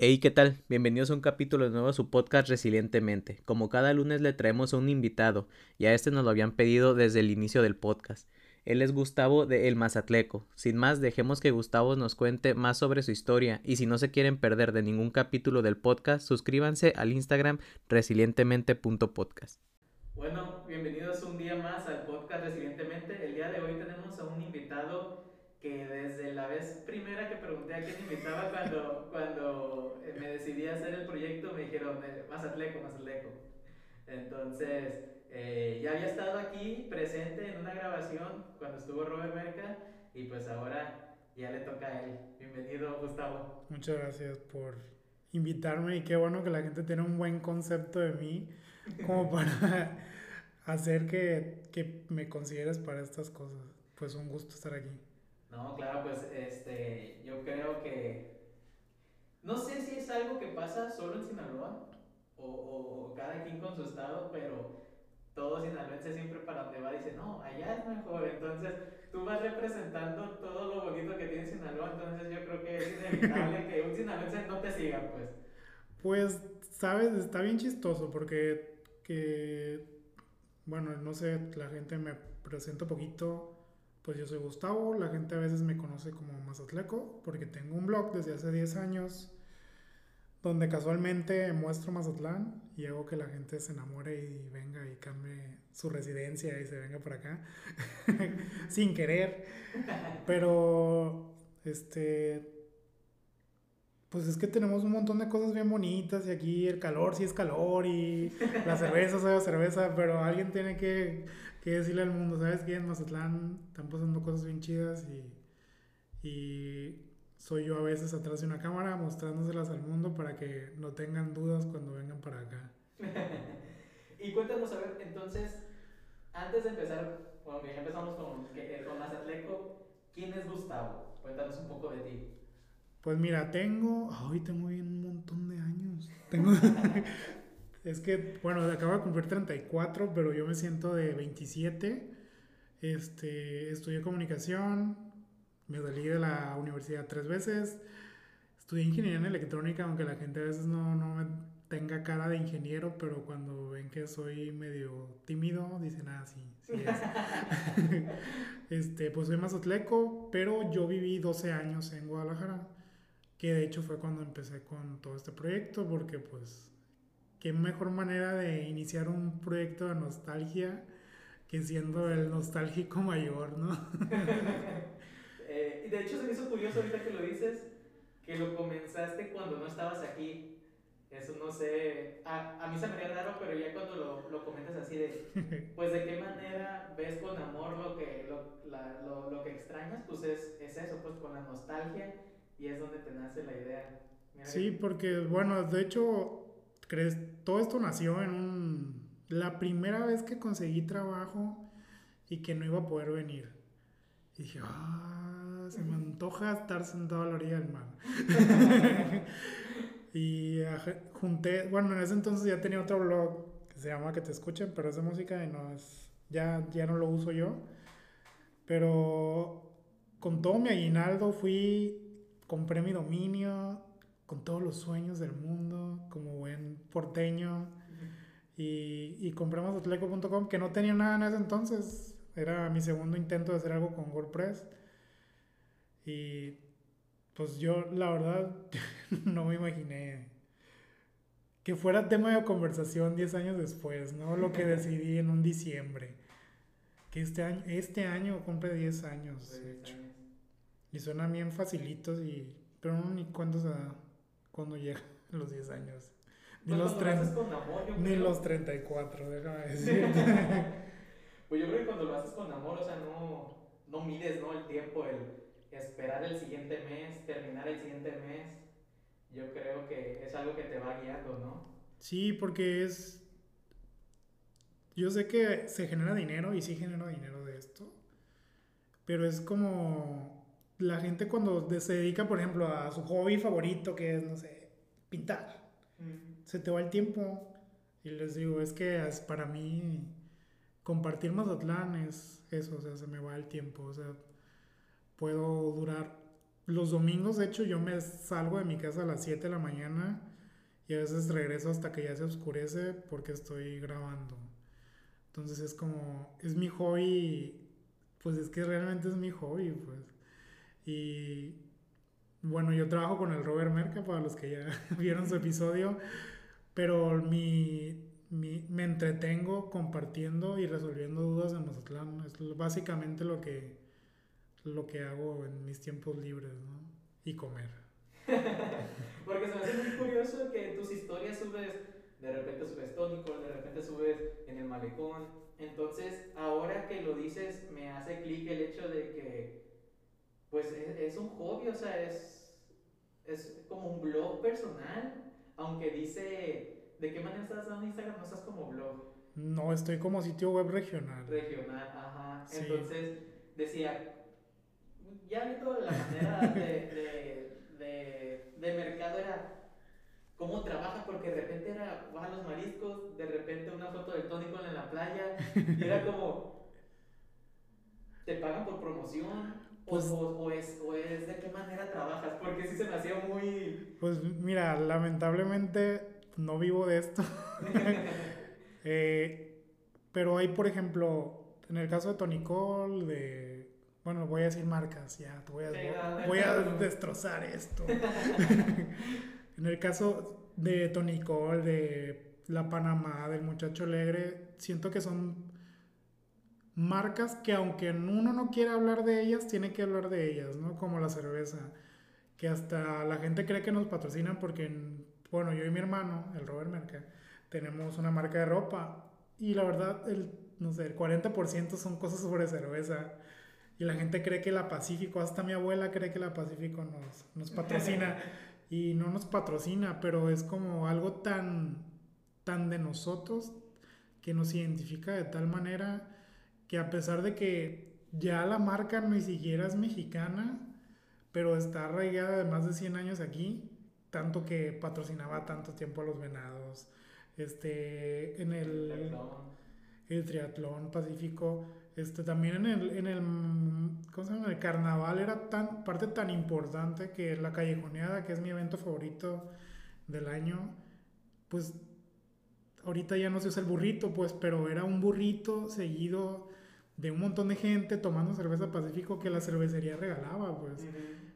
Hey, ¿qué tal? Bienvenidos a un capítulo nuevo a su podcast Resilientemente. Como cada lunes le traemos a un invitado, y a este nos lo habían pedido desde el inicio del podcast. Él es Gustavo de El Mazatleco. Sin más, dejemos que Gustavo nos cuente más sobre su historia, y si no se quieren perder de ningún capítulo del podcast, suscríbanse al Instagram resilientemente.podcast. Bueno, bienvenidos un día más al podcast Resilientemente. El día de hoy tenemos a un invitado que desde la vez primera que pregunté a quién invitaba cuando, cuando eh, me decidí a hacer el proyecto, me dijeron eh, Mazatleco, Mazatleco. Entonces, eh, ya había estado aquí presente en una grabación cuando estuvo Robert Merca y pues ahora ya le toca a él. Bienvenido, Gustavo. Muchas gracias por invitarme y qué bueno que la gente tiene un buen concepto de mí como para hacer que, que me consideres para estas cosas. Pues un gusto estar aquí. No, claro, pues este, yo creo que, no sé si es algo que pasa solo en Sinaloa o, o, cada quien con su estado, pero todo sinaloense siempre para donde va dice, no, allá es mejor, entonces tú vas representando todo lo bonito que tiene Sinaloa, entonces yo creo que es inevitable que un sinaloense no te siga, pues. Pues, sabes, está bien chistoso porque que, bueno, no sé, la gente me presenta poquito pues yo soy Gustavo, la gente a veces me conoce como Mazatleco porque tengo un blog desde hace 10 años donde casualmente muestro Mazatlán y hago que la gente se enamore y venga y cambie su residencia y se venga para acá sin querer. Pero este pues es que tenemos un montón de cosas bien bonitas y aquí el calor sí es calor y la cerveza sabe cerveza, pero alguien tiene que que decirle al mundo, ¿sabes qué? En Mazatlán están pasando cosas bien chidas y, y soy yo a veces atrás de una cámara mostrándoselas al mundo para que no tengan dudas cuando vengan para acá. y cuéntanos, a ver, entonces, antes de empezar, bueno, ya empezamos con, eh, con Mazatleco, ¿quién es Gustavo? Cuéntanos un poco de ti. Pues mira, tengo, ay, tengo bien un montón de años. Tengo, Es que, bueno, acabo de cumplir 34, pero yo me siento de 27. Este, estudié comunicación, me salí de la universidad tres veces. Estudié ingeniería en electrónica, aunque la gente a veces no, no me tenga cara de ingeniero, pero cuando ven que soy medio tímido, dicen, ah, sí, sí es. este, pues soy mazotleco, pero yo viví 12 años en Guadalajara, que de hecho fue cuando empecé con todo este proyecto, porque pues qué mejor manera de iniciar un proyecto de nostalgia que siendo el nostálgico mayor, ¿no? eh, de hecho se me hizo curioso ahorita que lo dices, que lo comenzaste cuando no estabas aquí. Eso no sé, a, a mí se me haría raro, pero ya cuando lo, lo, comentas así de, pues de qué manera ves con amor lo que, lo, la, lo, lo que extrañas, pues es, es, eso, pues con la nostalgia y es donde te nace la idea. sí, porque bueno, de hecho crees, todo esto nació en un, la primera vez que conseguí trabajo y que no iba a poder venir. Y dije, ah, se me antoja estar sentado a la orilla del mar. y junté, bueno, en ese entonces ya tenía otro blog que se llama Que te escuchen, pero es de música y no es, ya, ya no lo uso yo. Pero con todo mi aguinaldo fui, compré mi dominio, con todos los sueños del mundo, como buen porteño. Y, y compré mazatleco.com, que no tenía nada en ese entonces. Era mi segundo intento de hacer algo con WordPress. Y pues yo, la verdad, no me imaginé que fuera tema de conversación 10 años después, ¿no? Lo que decidí en un diciembre. Que este año, este año cumple 10 años, de hecho. Y suena bien facilitos y... Pero no ni cuándo se da cuando llegan los 10 años. Ni, pues los, 30, amor, ni los 34, déjame decir. pues yo creo que cuando lo haces con amor, o sea, no, no mides ¿no? el tiempo, el esperar el siguiente mes, terminar el siguiente mes. Yo creo que es algo que te va guiando, ¿no? Sí, porque es... Yo sé que se genera dinero y sí genera dinero de esto, pero es como la gente cuando se dedica, por ejemplo, a su hobby favorito, que es, no sé, pintar, se te va el tiempo. Y les digo, es que para mí compartir Mazatlán es eso, o sea, se me va el tiempo, o sea, puedo durar los domingos, de hecho, yo me salgo de mi casa a las 7 de la mañana y a veces regreso hasta que ya se oscurece porque estoy grabando. Entonces es como, es mi hobby, pues es que realmente es mi hobby, pues. Y bueno, yo trabajo con el Robert Merca, para los que ya vieron su episodio, pero mi, mi, me entretengo compartiendo y resolviendo dudas en Mazatlán. Es básicamente lo que, lo que hago en mis tiempos libres, ¿no? Y comer. Porque se me hace muy curioso que tus historias subes, de repente subes tónico, de repente subes en el malecón. Entonces, ahora que lo dices, me hace clic el hecho de que, pues es, es un hobby, o sea, es, es como un blog personal, aunque dice ¿De qué manera estás en Instagram? ¿No estás como blog? No, estoy como sitio web regional. Regional, ajá. Entonces, decía, ya viendo la manera de, de, de, mercado era cómo trabaja, porque de repente era, a los mariscos, de repente una foto del tónico en la playa, y era como, ¿te pagan por promoción? Pues, o, o, es, ¿O es de qué manera trabajas? Porque sí se me hacía muy... Pues mira, lamentablemente no vivo de esto. Eh, pero hay, por ejemplo, en el caso de Tonicol, de. Bueno, voy a decir marcas, ya, voy a, voy a destrozar esto. en el caso de Tonicol, de La Panamá, del Muchacho Alegre, siento que son marcas que aunque uno no quiera hablar de ellas, tiene que hablar de ellas, ¿no? Como la cerveza, que hasta la gente cree que nos patrocinan porque bueno, yo y mi hermano, el Robert Merca, tenemos una marca de ropa y la verdad, el, no sé, el 40% son cosas sobre cerveza. Y la gente cree que la Pacífico, hasta mi abuela cree que la Pacífico nos, nos patrocina. y no nos patrocina, pero es como algo tan, tan de nosotros que nos identifica de tal manera que a pesar de que ya la marca ni siquiera es mexicana, pero está arraigada de más de 100 años aquí, tanto que patrocinaba tanto tiempo a los venados, este, en el, el triatlón pacífico, este, también en el, en el, ¿cómo se llama? el carnaval era tan, parte tan importante que la callejoneada, que es mi evento favorito del año, pues ahorita ya no se usa el burrito, pues, pero era un burrito seguido de un montón de gente tomando cerveza pacífico que la cervecería regalaba, pues.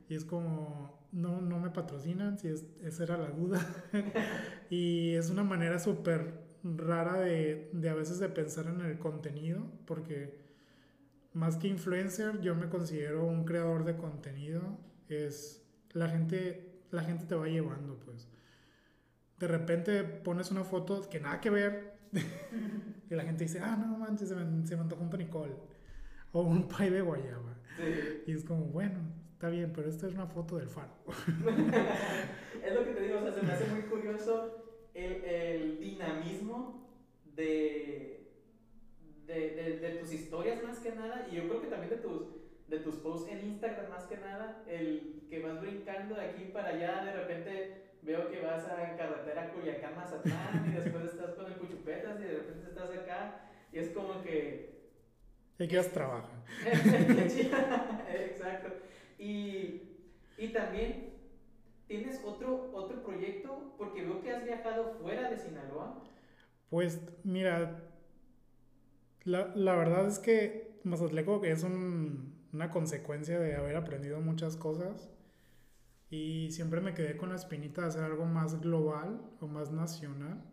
Y es como, no, no me patrocinan, si es, esa era la duda. y es una manera súper rara de, de, a veces de pensar en el contenido, porque más que influencer, yo me considero un creador de contenido. Es la gente, la gente te va llevando, pues. De repente pones una foto que nada que ver y la gente dice, ah, no manches, se me, se me antojó un o un pay de guayaba. Y es como, bueno, está bien, pero esta es una foto del faro. es lo que te digo, o sea, se me hace muy curioso el, el dinamismo de, de, de, tus historias más que nada, y yo creo que también de tus, de tus posts en Instagram más que nada, el que vas brincando de aquí para allá, de repente veo que vas a carretera Culiacán, Mazatlán, y después estás con el Cuchupetas, y de repente estás acá, y es como que... Y que trabaja. Exacto. Y, y también tienes otro, otro proyecto, porque veo que has viajado fuera de Sinaloa. Pues mira, la, la verdad es que Mazatleco es un, una consecuencia de haber aprendido muchas cosas y siempre me quedé con la espinita de hacer algo más global o más nacional.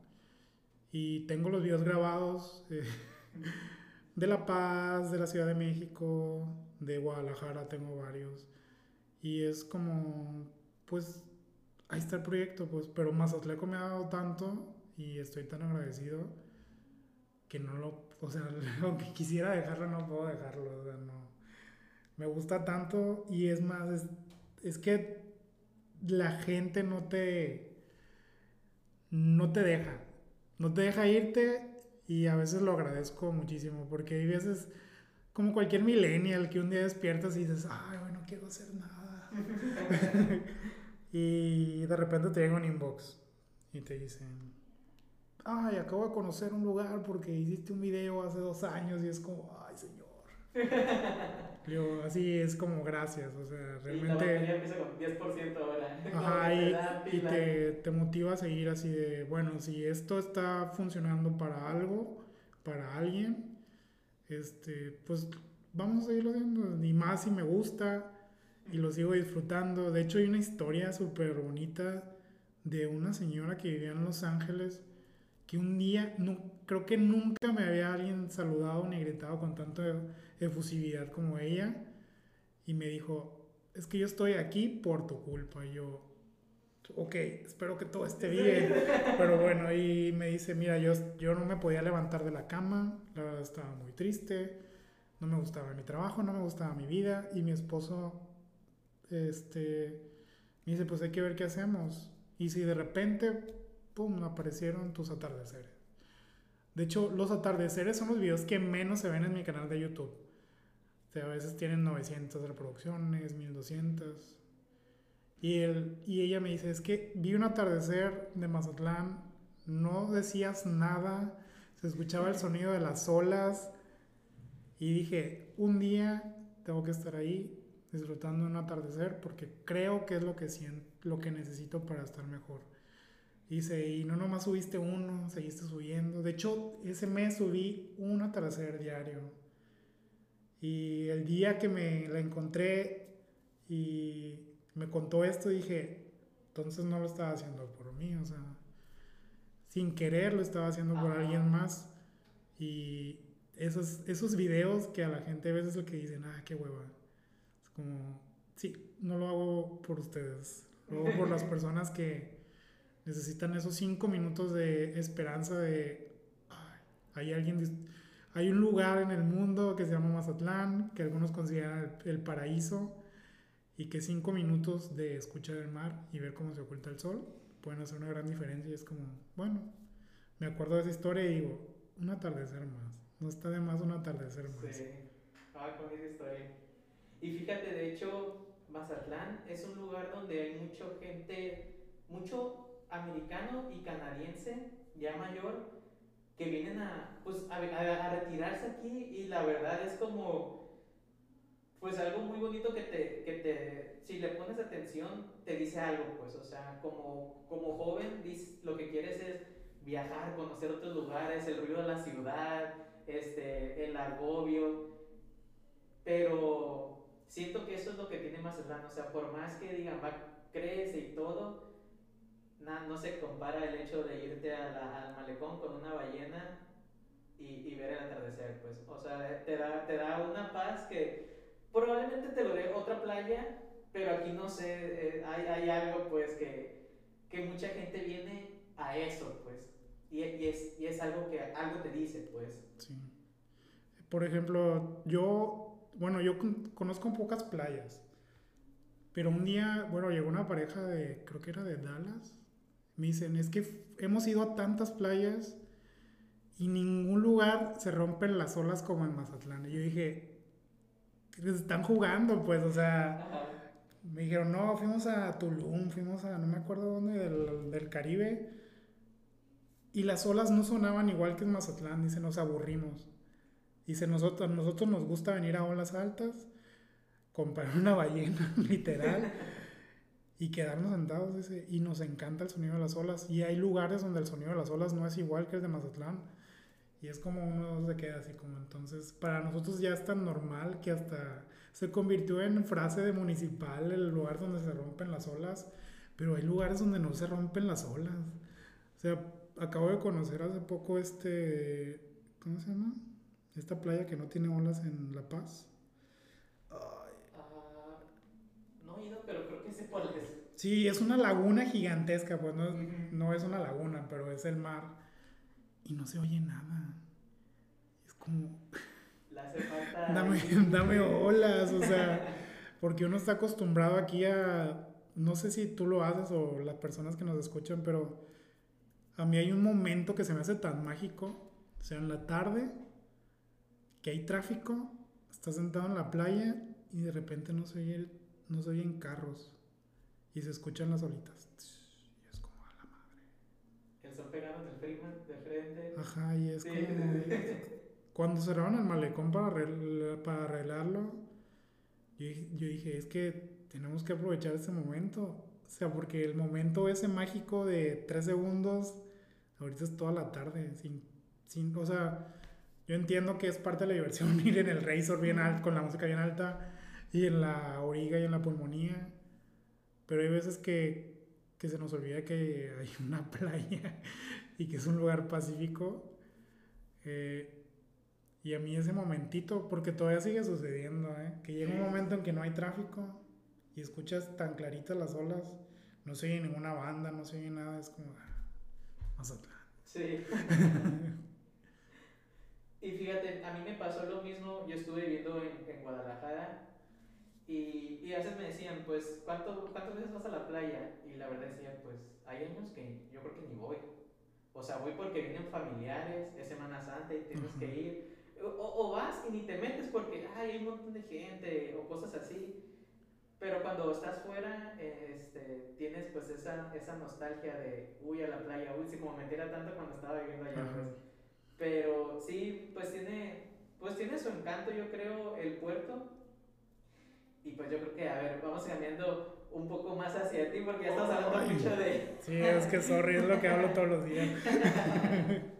Y tengo los videos grabados eh, de La Paz, de la Ciudad de México, de Guadalajara, tengo varios. Y es como, pues, ahí está el proyecto, pues, pero Mazatleco me ha dado tanto y estoy tan agradecido que no lo, o sea, aunque quisiera dejarlo, no puedo dejarlo, o sea, no. Me gusta tanto y es más, es, es que la gente no te, no te deja, no te deja irte y a veces lo agradezco muchísimo porque hay veces como cualquier millennial que un día despiertas y dices, ay, bueno, no quiero hacer nada y de repente te llega un inbox y te dicen, ay, acabo de conocer un lugar porque hiciste un video hace dos años y es como, ay, señor. Yo, así es como gracias, o sea, Y la realmente... empieza con 10% ahora. Ajá, y, da y te, te motiva a seguir así de, bueno, si esto está funcionando para algo, para alguien, este, pues vamos a seguirlo haciendo. Y más si me gusta y lo sigo disfrutando. De hecho, hay una historia súper bonita de una señora que vivía en Los Ángeles que un día, no, creo que nunca me había alguien saludado ni gritado con tanta efusividad como ella. Y me dijo, es que yo estoy aquí por tu culpa. Y yo, ok, espero que todo esté bien. Pero bueno, y me dice, mira, yo, yo no me podía levantar de la cama, la verdad estaba muy triste, no me gustaba mi trabajo, no me gustaba mi vida. Y mi esposo, este, me dice, pues hay que ver qué hacemos. Y si de repente, pum, aparecieron tus atardeceres. De hecho, los atardeceres son los videos que menos se ven en mi canal de YouTube. O sea, a veces tienen 900 reproducciones, 1200. Y, y ella me dice, es que vi un atardecer de Mazatlán, no decías nada, se escuchaba el sonido de las olas. Y dije, un día tengo que estar ahí disfrutando de un atardecer porque creo que es lo que, siento, lo que necesito para estar mejor. Dice, y no nomás subiste uno, seguiste subiendo. De hecho, ese mes subí un atardecer diario. Y el día que me la encontré y me contó esto, dije, entonces no lo estaba haciendo por mí, o sea, sin querer lo estaba haciendo por Ajá. alguien más. Y esos, esos videos que a la gente a veces es lo que dicen, ah, qué hueva. Es como, sí, no lo hago por ustedes, lo hago por las personas que necesitan esos cinco minutos de esperanza de, "Ay, hay alguien, hay un lugar en el mundo que se llama Mazatlán, que algunos consideran el, el paraíso, y que cinco minutos de escuchar el mar y ver cómo se oculta el sol pueden hacer una gran diferencia. Y es como, bueno, me acuerdo de esa historia y digo, un atardecer más. No está de más un atardecer más. Sí. Ah, con esa historia. Y fíjate, de hecho, Mazatlán es un lugar donde hay mucha gente, mucho americano y canadiense ya mayor que vienen a, pues, a, retirarse aquí y la verdad es como, pues algo muy bonito que te, que te, si le pones atención, te dice algo, pues, o sea, como, como joven, lo que quieres es viajar, conocer otros lugares, el ruido de la ciudad, este, el agobio, pero siento que eso es lo que tiene Mazatlán, o sea, por más que digan, va, crece y todo, no se compara el hecho de irte a la- al malecón con una ballena y, y ver el atardecer, pues, o sea, te da, te da una paz que probablemente te lo dé otra playa, pero aquí no sé, eh, hay, hay algo, pues, que, que mucha gente viene a eso, pues, y, y es, y es algo que algo te dice, pues. Sí. Por ejemplo, yo, bueno, yo con- conozco pocas playas, pero un día, bueno, llegó una pareja de, creo que era de Dallas, me dicen, es que hemos ido a tantas playas y ningún lugar se rompen las olas como en Mazatlán. Y yo dije, "Pues están jugando, pues, o sea, me dijeron, no, fuimos a Tulum, fuimos a no me acuerdo dónde, del, del Caribe. Y las olas no sonaban igual que en Mazatlán, dice, nos aburrimos. Dice, nosotros, a nosotros nos gusta venir a olas altas, comprar una ballena, literal, y quedarnos sentados, dice, y nos encanta el sonido de las olas. Y hay lugares donde el sonido de las olas no es igual que el de Mazatlán. Y es como uno se queda así como entonces, para nosotros ya es tan normal que hasta se convirtió en frase de municipal el lugar donde se rompen las olas, pero hay lugares donde no se rompen las olas. O sea, acabo de conocer hace poco este, ¿cómo se llama? Esta playa que no tiene olas en La Paz. Ah, no he ido, pero creo que sé cuál es. Sí, es una laguna gigantesca, pues no, es- no es una laguna, pero es el mar. Y no se oye nada. Es como, Le hace falta. dame, dame olas, o sea, porque uno está acostumbrado aquí a, no sé si tú lo haces o las personas que nos escuchan, pero a mí hay un momento que se me hace tan mágico, o sea, en la tarde, que hay tráfico, estás sentado en la playa y de repente no se, oye el- no se oyen carros y se escuchan las olitas. Y es como a la madre. El sol pegando del Freeman de frente. Ajá, y es Sí. como... Cuando cerraron el malecón para, para arreglarlo, yo, yo dije, es que tenemos que aprovechar ese momento. O sea, porque el momento ese mágico de tres segundos, ahorita es toda la tarde, sin, sin, o sea, yo entiendo que es parte de la diversión ir en el Razor bien alto, con la música bien alta, y en la origa y en la pulmonía, pero hay veces que, que se nos olvida que hay una playa y que es un lugar pacífico. Eh, y a mí ese momentito, porque todavía sigue sucediendo, ¿eh? que llega un momento en que no hay tráfico y escuchas tan claritas las olas, no se oye ninguna banda, no se oye nada, es como ah, Mazatlán. Sí. y fíjate, a mí me pasó lo mismo, yo estuve viviendo en, en Guadalajara y, y, a veces me decían, pues, ¿cuánto, ¿cuántas veces vas a la playa? Y la verdad decía, pues, hay años que yo creo que ni voy. O sea, voy porque vienen familiares, es Semana Santa y tienes que ir. O, vas y ni te metes porque hay un montón de gente o cosas así. Pero cuando estás fuera, este, tienes pues esa, esa nostalgia de, uy, a la playa, uy, si como me tira tanto cuando estaba viviendo allá, pues. Pero sí, pues tiene, pues tiene su encanto, yo creo, el puerto. Y pues yo creo que, a ver, vamos cambiando un poco más hacia ti porque ya estás hablando mucho de... Sí, es que sorry, es lo que hablo todos los días.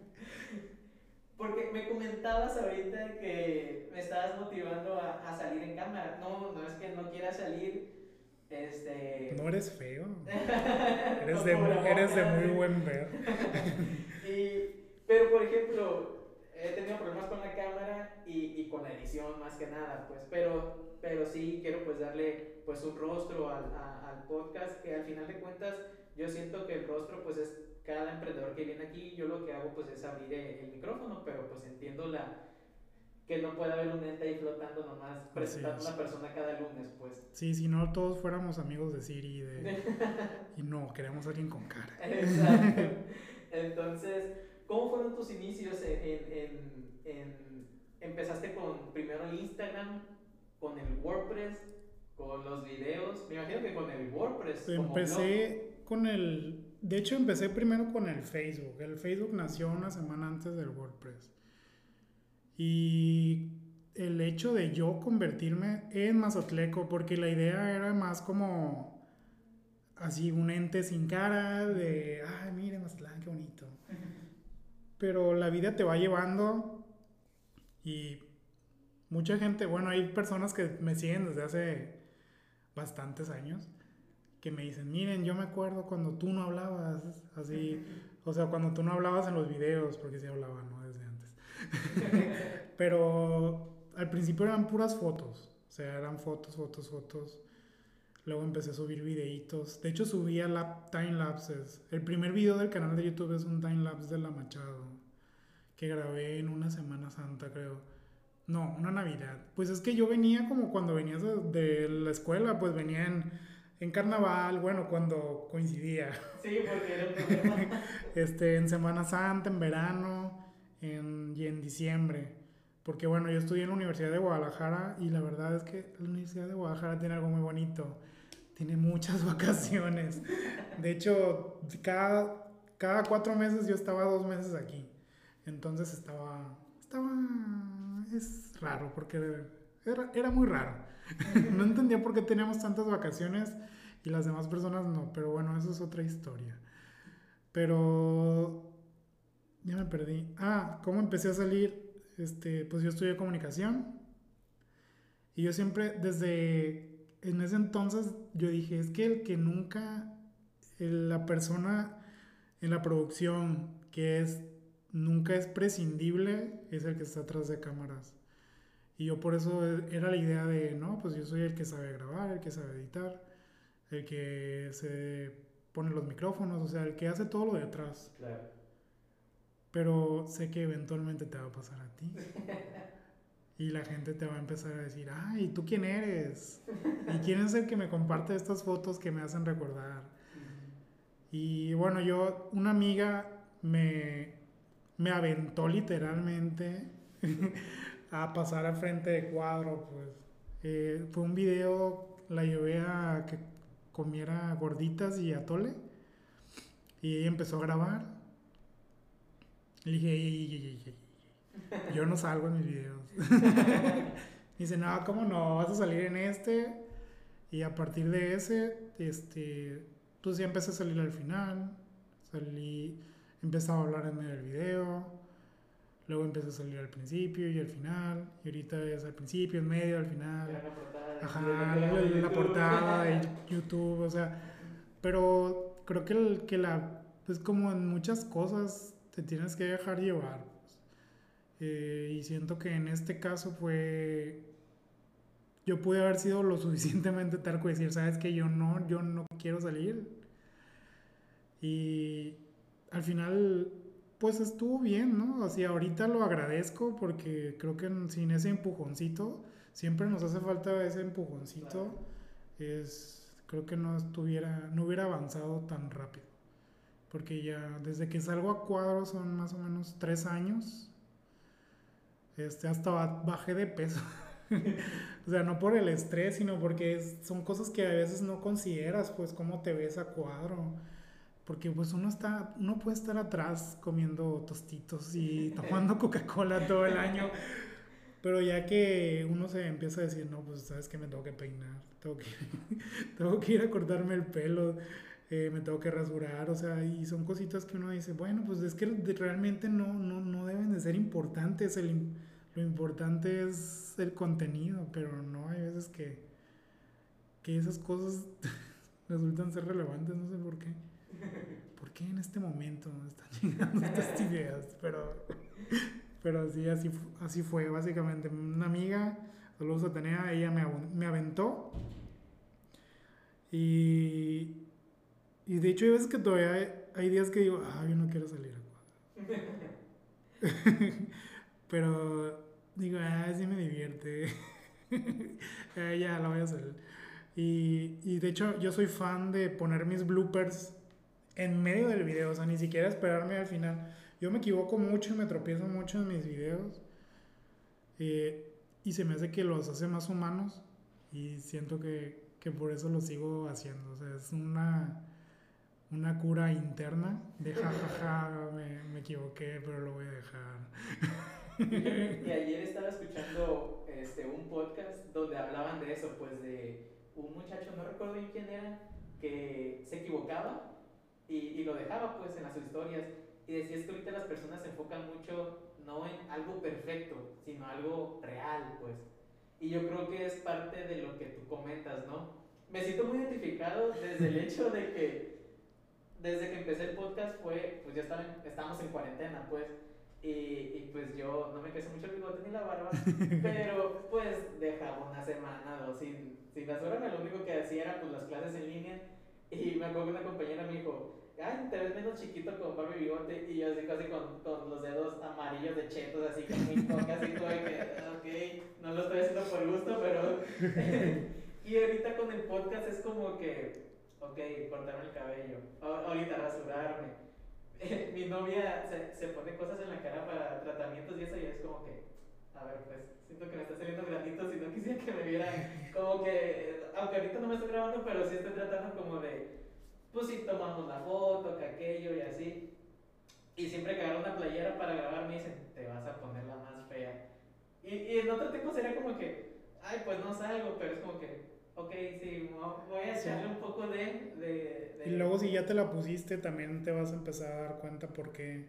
Porque me comentabas ahorita que me estabas motivando a, a, salir en cámara. No, no es que no quieras salir. Este... No eres feo. eres, de, eres de muy buen ver. y, pero, por ejemplo, he tenido problemas con la cámara y, y, con la edición más que nada, pues. Pero, pero sí quiero pues darle pues un rostro al, al podcast que al final de cuentas yo siento que el rostro pues es cada emprendedor que viene aquí, yo lo que hago pues es abrir el, micrófono, pero pues entiendo la que no puede haber un ente ahí flotando nomás presentando a una persona cada lunes, pues. Sí, si no todos fuéramos amigos de Siri de... y no, queremos alguien con cara. Exacto. Entonces, ¿cómo fueron tus inicios en, en, en, empezaste con primero el Instagram, con el WordPress, con los videos? Me imagino que con el WordPress. Empecé con el de hecho, empecé primero con el Facebook. El Facebook nació una semana antes del WordPress. Y el hecho de yo convertirme en Mazatleco, porque la idea era más como así un ente sin cara, de, ay, mire Mazatlán, qué bonito. Pero la vida te va llevando y mucha gente, bueno, hay personas que me siguen desde hace bastantes años que me dicen, miren, yo me acuerdo cuando tú no hablabas, así, o sea, cuando tú no hablabas en los videos, porque sí hablaba, ¿no? Desde antes. Pero al principio eran puras fotos, o sea, eran fotos, fotos, fotos. Luego empecé a subir videitos. De hecho, subía time lapses. El primer video del canal de YouTube es un time lapse de la Machado, que grabé en una Semana Santa, creo. No, una Navidad. Pues es que yo venía como cuando venías de, la escuela, pues venía en en carnaval, bueno, cuando coincidía. Sí, porque era problema. este, en Semana Santa, en verano en, y en diciembre. Porque bueno, yo estudié en la Universidad de Guadalajara y la verdad es que la Universidad de Guadalajara tiene algo muy bonito. Tiene muchas vacaciones. De hecho, cada, cada cuatro meses yo estaba dos meses aquí. Entonces estaba, estaba, es raro porque era, era muy raro. no entendía por qué teníamos tantas vacaciones y las demás personas no, pero bueno, eso es otra historia. Pero ya me perdí. Ah, ¿cómo empecé a salir? Este, pues yo estudié comunicación y yo siempre desde en ese entonces yo dije, es que el que nunca la persona en la producción que es nunca es prescindible es el que está atrás de cámaras. Y yo por eso era la idea de, no, pues yo soy el que sabe grabar, el que sabe editar, el que se pone los micrófonos, o sea, el que hace todo lo de atrás. Claro. Pero sé que eventualmente te va a pasar a ti. y la gente te va a empezar a decir, ay, ¿tú quién eres? ¿Y quién es el que me comparte estas fotos que me hacen recordar? Y bueno, yo, una amiga me, me aventó literalmente a pasar al frente de cuadro, pues. Eh, fue un video, la llevé a que comiera gorditas y atole. Y ella empezó a grabar. Y dije, yo no salgo en mis videos. dice, no, ¿cómo no? Vas a salir en este. Y a partir de ese, este, pues ya empecé a salir al final. Salí, empezaba a hablar en medio del video. Luego empecé a salir al principio y al final. Y ahorita es al principio, en medio, al final. La portada de- Ajá, la, la YouTube. portada de YouTube, o sea, pero creo que, el, que la, pues como en muchas cosas te tienes que dejar llevar. pues. Eh, y siento que en este caso fue, yo pude haber sido lo suficientemente tarco y decir, sabes que yo no, yo no quiero salir. Y al final, pues estuvo bien, ¿no? Así ahorita lo agradezco porque creo que sin ese empujoncito, siempre nos hace falta ese empujoncito. Es, creo que no estuviera, no hubiera avanzado tan rápido. Porque ya desde que salgo a cuadro son más o menos tres años. Este, hasta ba- bajé de peso. o sea, no por el estrés, sino porque es- son cosas que a veces no consideras, pues, cómo te ves a cuadro. Porque pues uno está, uno puede estar atrás comiendo tostitos y tomando Coca-Cola todo el año. Pero ya que uno se empieza a decir, no, pues sabes que me tengo que peinar, tengo que, tengo que ir a cortarme el pelo, eh, me tengo que rasurar, o sea, y son cositas que uno dice, bueno, pues es que realmente no, no, no deben de ser importantes, el, lo importante es el contenido, pero no, hay veces que, que esas cosas resultan ser relevantes, no sé por qué. ¿Por qué en este momento me están llegando estas ideas? Pero, pero sí, así, así fue, básicamente. Una amiga, saludos a Atenea, ella me, me aventó. Y, y de hecho, hay veces que todavía hay, hay días que digo, ah, yo no quiero salir pero digo, ah, sí me divierte. Ah, ya la voy a hacer. Y, y de hecho, yo soy fan de poner mis bloopers en medio del video, o sea, ni siquiera esperarme al final. Yo me equivoco mucho y me tropiezo mucho en mis videos. eh, y se me hace que los hace más humanos. Y siento que, que por eso lo sigo haciendo. O sea, es una, una cura interna de jajaja, me, me equivoqué, pero lo voy a dejar. Y ayer estaba escuchando este, un podcast donde hablaban de eso, pues de un muchacho, no recuerdo bien quién era, que se equivocaba y, y lo dejaba pues en las historias. Y decía es que ahorita las personas se enfocan mucho no en algo perfecto, sino algo real, pues. Y yo creo que es parte de lo que tú comentas, ¿no? Me siento muy identificado desde el hecho de que desde que empecé el podcast fue, pues ya estaba en- estábamos en cuarentena, pues. Y, y pues yo no me crecí mucho el bigote ni la barba, pero pues dejaba una semana, dos sin, sin rasurarme. Lo único que hacía era pues las clases en línea. Y me acuerdo que una compañera me dijo, ay, te ves menos chiquito con barba y bigote. Y yo así casi con, con los dedos amarillos de chetos, así con mi toca, así de que, ok, no lo estoy haciendo por gusto, pero... y ahorita con el podcast es como que, ok, cortarme el cabello, ahorita rasurarme. mi novia se, se pone cosas en la cara para tratamientos y eso y es como que, a ver, pues siento que me está saliendo granitos y no quisiera que me vieran como que, aunque ahorita no me estoy grabando, pero sí estoy tratando como de, pues sí, tomamos la foto, que aquello y así. Y siempre que agarro una playera para grabar me dicen, te vas a poner la más fea. Y, y en otro tiempo sería como que, ay, pues no salgo, pero es como que, ok, sí, voy a Sí. echarle un poco de... de, de- Y luego si ya te la pusiste, también te vas a empezar a dar cuenta por qué.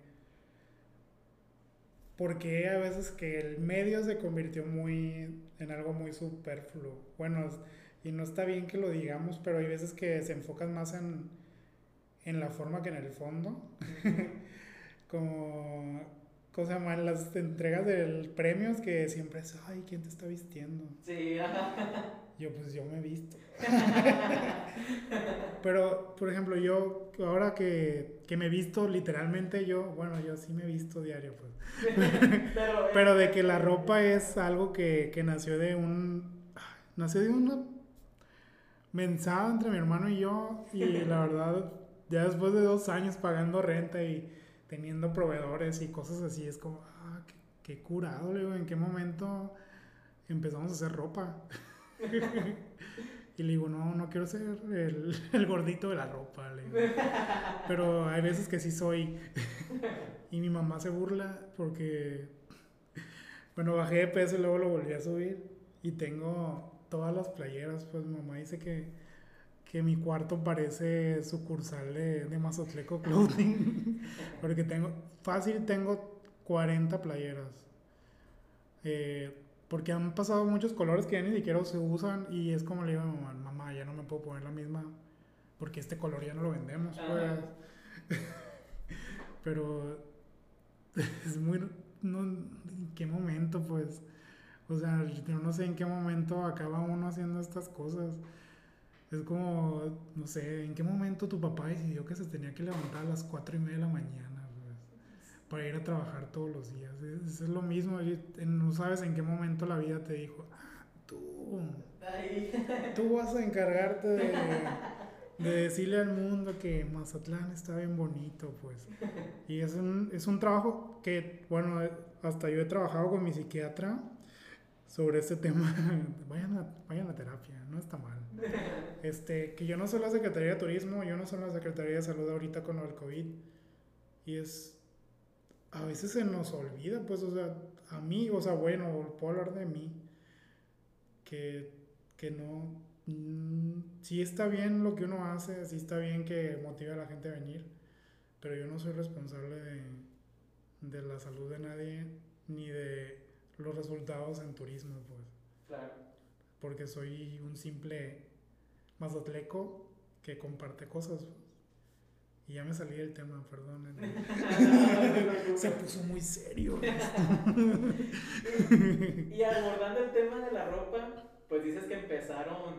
Porque a veces que el medio se convirtió muy en algo muy superfluo. Bueno, y no está bien que lo digamos, pero hay veces que se enfocan más en, en la forma que en el fondo. Como, ¿cómo se llama? En las entregas de premios que siempre es, ay, ¿quién te está vistiendo? Sí, ajá. Yo, pues yo me he visto. Pero, por ejemplo, yo ahora que, que me he visto literalmente, yo, bueno, yo sí me he visto diario, pues. pero, Pero de que la ropa es algo que, que nació de un... Nació de una mensada entre mi hermano y yo. Y la verdad, ya después de dos años pagando renta y teniendo proveedores y cosas así, es como, ah, qué, qué curado, le digo, ¿en qué momento empezamos a hacer ropa? Y le digo, no, no quiero ser el, el gordito de la ropa. le digo. Pero hay veces que sí soy. Y mi mamá se burla porque, bueno, bajé de peso y luego lo volví a subir. y tengo todas las playeras, pues mamá dice que, que mi cuarto parece sucursal de, de Mazatleco Clothing, porque tengo, fácil tengo 40 playeras. Eh, porque han pasado muchos colores que ya ni siquiera se usan y es como le digo a mi mamá, mamá, ya no me puedo poner la misma porque este color ya no lo vendemos, pues. Pero es muy... No, ¿En qué momento, pues? O sea, yo no sé en qué momento acaba uno haciendo estas cosas. Es como, no sé, ¿en qué momento tu papá decidió que se tenía que levantar a las cuatro y media de la mañana para ir a trabajar todos los días? Es, es lo mismo, no sabes en qué momento la vida te dijo, ah, tú, tú vas a encargarte de, de decirle al mundo que Mazatlán está bien bonito, pues. Y es un, es un trabajo que, bueno, hasta yo he trabajado con mi psiquiatra sobre este tema. vayan, a, vayan a terapia, no está mal. Este, que yo no soy la Secretaría de Turismo, yo no soy la Secretaría de Salud ahorita con el COVID. Y es, a veces se nos olvida, pues, o sea, a mí, o sea, bueno, puedo hablar de mí, que, que no, mm, sí está bien lo que uno hace, sí está bien que motive a la gente a venir, pero yo no soy responsable de, de la salud de nadie, ni de los resultados en turismo, pues. Claro. Porque soy un simple mazatleco que comparte cosas. Y ya me salí del tema, perdón. Se puso muy serio. y abordando el tema de la ropa, pues dices que empezaron,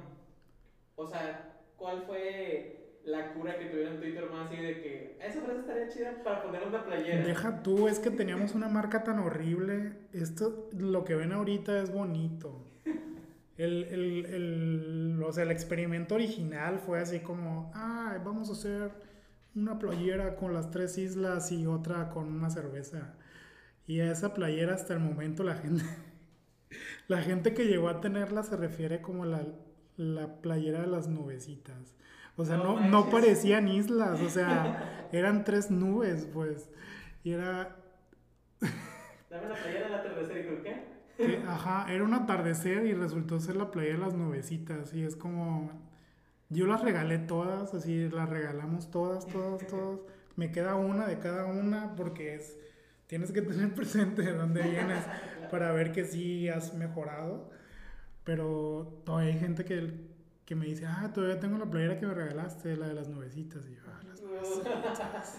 o sea, ¿cuál fue la cura que tuvieron tú y tu así de que esa frase estaría chida para poner una playera. Deja tú, es que teníamos una marca tan horrible. Esto, lo que ven ahorita es bonito. El, el, el, o sea, el experimento original fue así como, ah, vamos a hacer una playera con las tres islas y otra con una cerveza. Y a esa playera hasta el momento la gente, la gente que llegó a tenerla se refiere como la, la playera de las nubecitas. O sea, no, no, parecían islas, o sea, eran tres nubes, pues. Y era... Dame la playa del atardecer y creo que... Ajá, era un atardecer y resultó ser la playa de las nubecitas. Y es como... Yo las regalé todas, así las regalamos todas, todas, todas. Me queda una de cada una porque es... Tienes que tener presente de dónde vienes para ver que sí has mejorado. Pero todavía hay gente que que me dice, ah, todavía tengo la playera que me regalaste, la de las nubecitas. Y yo, ah, las nubecitas.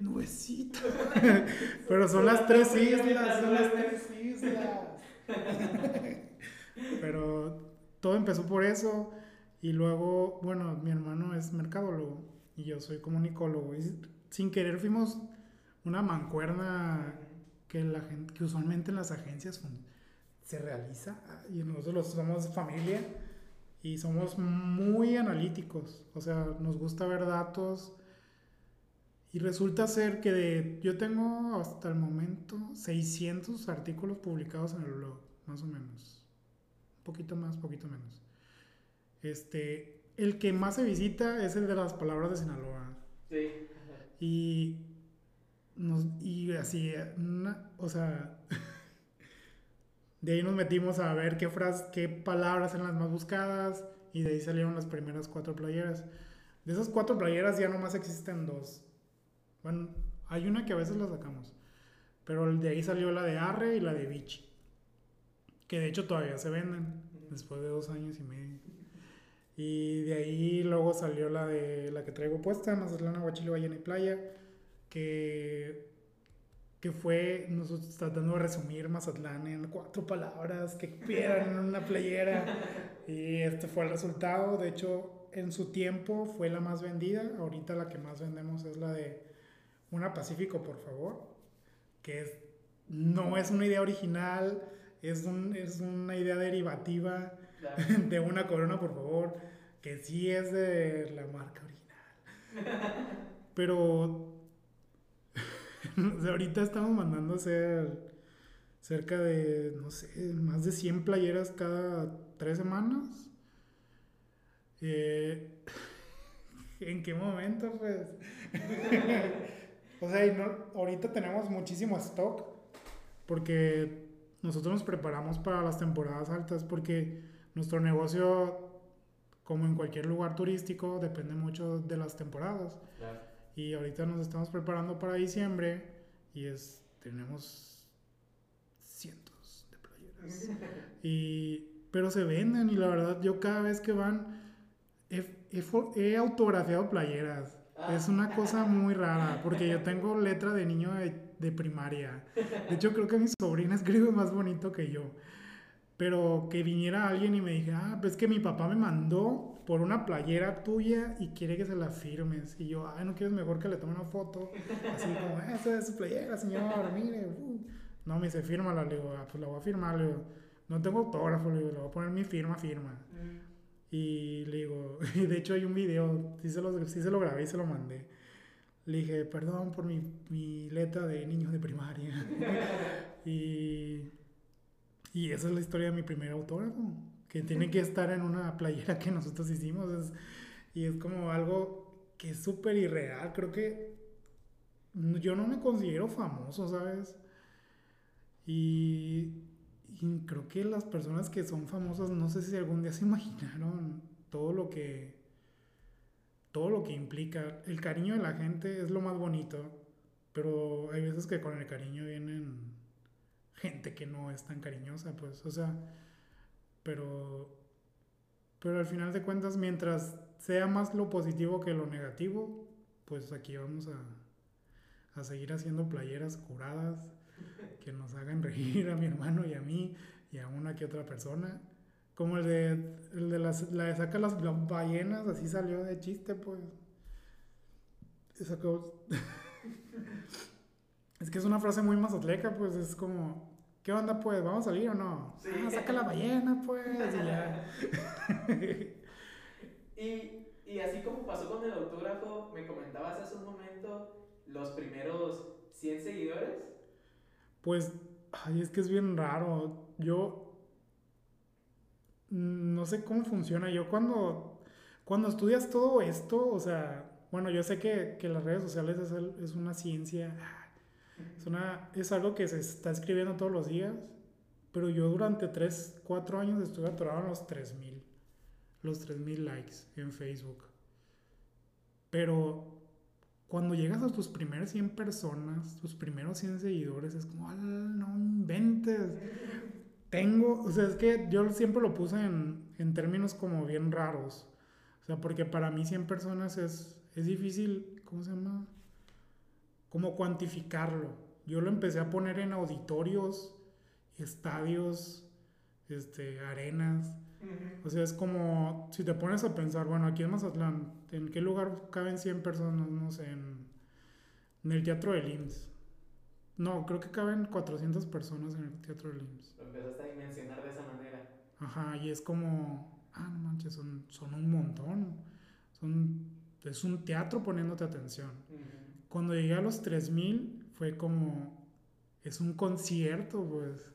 nubecitas. Pero son las tres islas, son las tres islas. Pero todo empezó por eso. Y luego, bueno, mi hermano es mercadólogo y yo soy comunicólogo. Y sin querer fuimos una mancuerna que, la gente, que usualmente en las agencias se realiza. Y nosotros somos familia y somos muy analíticos, o sea, nos gusta ver datos y resulta ser que de, yo tengo hasta el momento 600 artículos publicados en el blog, más o menos. Un poquito más, poquito menos. Este, el que más se visita es el de las palabras de Sinaloa. Sí. Y, nos, y así, o sea, De ahí nos metimos a ver qué, qué palabras eran las más buscadas y de ahí salieron las primeras cuatro playeras. De esas cuatro playeras ya nomás existen dos. Bueno, hay una que a veces la sacamos, pero de ahí salió la de Arre y la de Vichy, que de hecho todavía se venden después de dos años y medio. Y de ahí luego salió la de la que traigo puesta, Mazatlán, Aguachile, Ballena y Playa, que que fue nosotros tratando de resumir Mazatlán en cuatro palabras que quieran en una playera y este fue el resultado. De hecho, en su tiempo fue la más vendida. Ahorita la que más vendemos es la de una Pacífico, por favor, que es, no es una idea original, es, un, es una idea derivativa de una corona, por favor, que sí es de la marca original. Pero ahorita estamos mandando a hacer cerca de, no sé, más de 100 playeras cada tres semanas. Eh, ¿En qué momento, pues? o sea, no, ahorita tenemos muchísimo stock porque nosotros nos preparamos para las temporadas altas porque nuestro negocio, como en cualquier lugar turístico, depende mucho de las temporadas. Y ahorita nos estamos preparando para diciembre y es, tenemos cientos de playeras. y, pero se venden y la verdad yo cada vez que van he, he, autografiado playeras. Es una cosa muy rara porque yo tengo letra de niño de, de primaria. De hecho creo que mi sobrina escribe más bonito que yo. Pero que viniera alguien y me dijera, ah, pues que mi papá me mandó por una playera tuya y quiere que se la firmes. Y yo, ay, ¿no quieres mejor que le tome una foto? Así como, esa es su playera, señor, mire. Uh". No, me dice, fírmala. Le digo, ah, pues la voy a firmar. Le digo, no tengo autógrafo. Le digo, le voy a poner mi firma, firma. Mm. Y le digo, y de hecho hay un video, sí se, lo, sí se lo grabé y se lo mandé. Le dije, perdón por mi, mi letra de niños de primaria. y y esa es la historia de mi primer autógrafo, que tiene que estar en una playera que nosotros hicimos. y es como algo que es súper irreal. Creo que yo no me considero famoso, ¿sabes? Y, y, creo que las personas que son famosas, no sé si algún día se imaginaron todo lo que todo lo que implica. El cariño de la gente es lo más bonito, pero hay veces que con el cariño vienen gente que no es tan cariñosa, pues, o sea, pero, pero al final de cuentas, mientras sea más lo positivo que lo negativo, pues aquí vamos a, a seguir haciendo playeras curadas que nos hagan reír a mi hermano y a mí y a una que otra persona. Como el de, el de las, la de saca las ballenas, así salió de chiste, pues. Es que es una frase muy mazatleca, pues es como, ¿qué onda pues? ¿Vamos a salir o no? Ah, saca la ballena pues y ya. y, y así como pasó con el autógrafo, me comentabas hace un momento los primeros 100 seguidores. Pues, ay, es que es bien raro. Yo no sé cómo funciona. Yo cuando, cuando estudias todo esto, o sea, bueno, yo sé que, que las redes sociales es, es una ciencia es, una, es algo que se está escribiendo todos los días, pero yo durante 3, 4 años estuve atorado en los 3000, los 3000 likes en Facebook. Pero cuando llegas a tus primeras 100 personas, tus primeros 100 seguidores, es como, no inventes. Tengo, o sea, es que yo siempre lo puse en, en términos como bien raros. O sea, porque para mí 100 personas es, es difícil, ¿cómo se llama? Cómo cuantificarlo. Yo lo empecé a poner en auditorios, estadios, este, arenas. O sea, es como, si te pones a pensar, bueno, aquí en Mazatlán, ¿en qué lugar caben 100 personas? No sé, en, el Teatro del IMSS. No, creo que caben 400 personas en el Teatro del IMSS. Lo empezaste a dimensionar de esa manera. Ajá, y es como, ah, no manches, son, son un montón. Son, es un teatro poniéndote atención. Cuando llegué a los 3000 fue como, es un concierto, pues.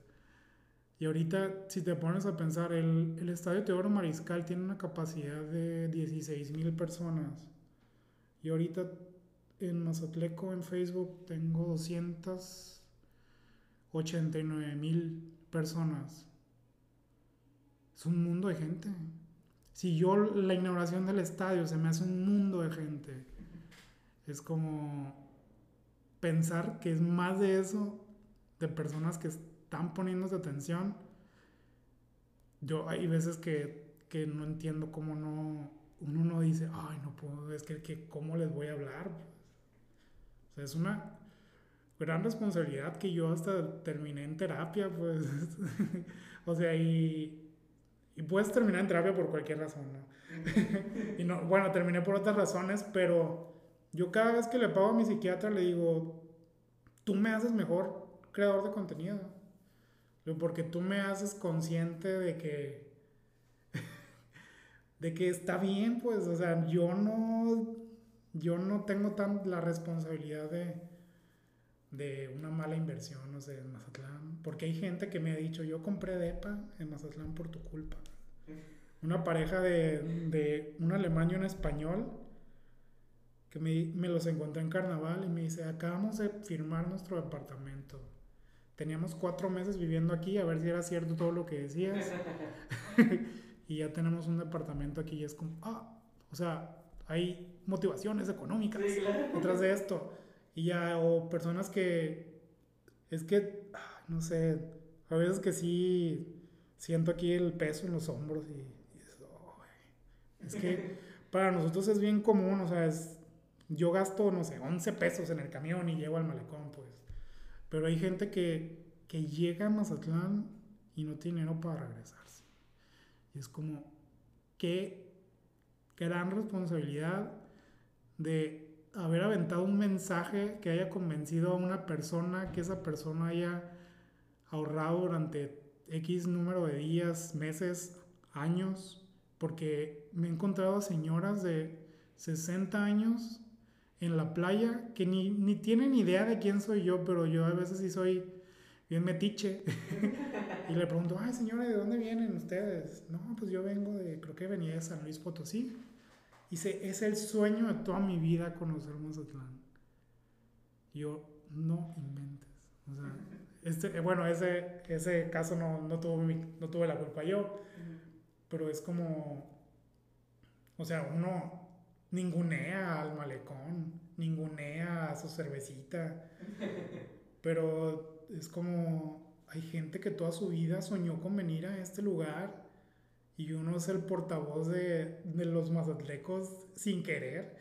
Y ahorita, si te pones a pensar, el, el Estadio Teodoro Mariscal tiene una capacidad de 16 mil personas. Y ahorita en Mazatleco, en Facebook, tengo 289 mil personas. Es un mundo de gente. Si yo la inauguración del estadio se me hace un mundo de gente. Es como pensar que es más de eso, de personas que están poniéndose atención. Yo hay veces que, que no entiendo cómo no, uno no dice, ay, no puedo, es que, que cómo les voy a hablar. O sea, es una gran responsabilidad que yo hasta terminé en terapia, pues. o sea, y, y puedes terminar en terapia por cualquier razón, ¿no? y no, bueno, terminé por otras razones, pero yo cada vez que le pago a mi psiquiatra le digo, tú me haces mejor creador de contenido. Porque tú me haces consciente de que, de que está bien, pues, o sea, yo no, yo no tengo tan la responsabilidad de, de una mala inversión, no sé, en Mazatlán. Porque hay gente que me ha dicho, yo compré DEPA en Mazatlán por tu culpa. Una pareja de, de un alemán y un español que me, me, los encontré en carnaval y me dice, acabamos de firmar nuestro departamento. teníamos cuatro meses viviendo aquí, a ver si era cierto todo lo que decías. y ya tenemos un departamento aquí y es como, ah, o sea, hay motivaciones económicas detrás de esto. Y ya, o personas que, es que, no sé, a veces que sí siento aquí el peso en los hombros y, es que para nosotros es bien común, o sea, es, yo gasto, no sé, 11 pesos en el camión y llego al malecón, pues. Pero hay gente que, que llega a Mazatlán y no tiene dinero para regresarse. Y es como, qué gran responsabilidad de haber aventado un mensaje que haya convencido a una persona, que esa persona haya ahorrado durante X número de días, meses, años, porque me he encontrado señoras de 60 años en la playa que ni, ni tienen idea de quién soy yo, pero yo a veces sí soy bien metiche. y le pregunto, ay señora, ¿de dónde vienen ustedes? No, pues yo vengo de, creo que venía de San Luis Potosí. Dice, es el sueño de toda mi vida conocer Mazatlán. Yo, no inventes. O sea, este, bueno, ese, ese caso no, no, tuve no tuve la culpa yo, pero es como, o sea, uno ningunea al malecón, ningunea a su cervecita, pero es como, hay gente que toda su vida soñó con venir a este lugar y uno es el portavoz de, de los mazatlecos sin querer,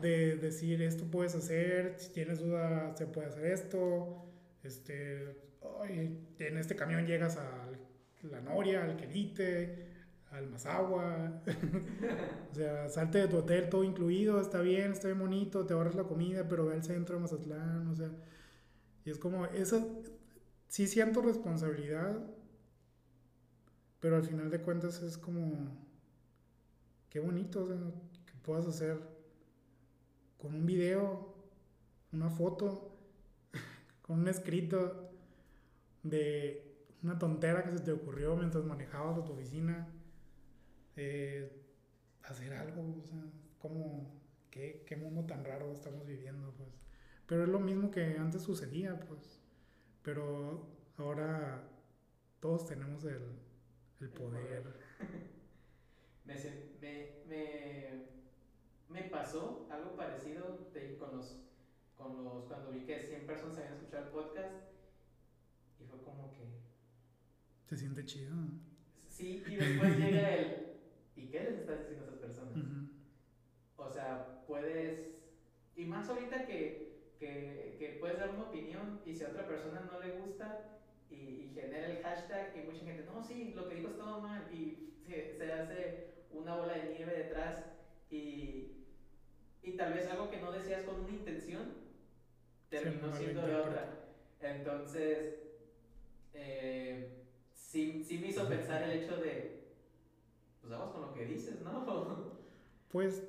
de decir esto puedes hacer, si tienes duda se puede hacer esto, este, en este camión llegas a la Noria, al Quelite, al Mazagua, o sea, salte de tu hotel todo incluido, está bien, está bien bonito, te ahorras la comida, pero ve al centro de Mazatlán, o sea, y es como, esa, sí siento responsabilidad pero al final de cuentas es como, qué bonito que puedas hacer con un video, una foto, con un escrito de una tontera que se te ocurrió mientras manejabas a tu oficina. Eh, hacer algo, o sea, como, ¿qué, qué mundo tan raro estamos viviendo, pues. Pero es lo mismo que antes sucedía, pues. Pero ahora todos tenemos el, el poder. me, me, me, pasó algo parecido con, los, con los. Cuando vi que 100 personas habían escuchado el podcast. Y fue como que. Se siente chido. Sí, y después llega el. ¿Y qué les estás diciendo a esas personas? O sea, puedes. Y más ahorita que, que, que puedes dar una opinión y si a otra persona no le gusta, y, genera el hashtag y mucha gente, no, sí, lo que dijo todo mal y se, se hace una bola de nieve detrás y, y, tal vez algo que no decías con una intención terminó siendo de otra. Entonces, eh, sí, sí me hizo pensar el hecho de, pues vamos con lo que dices, ¿no? Pues,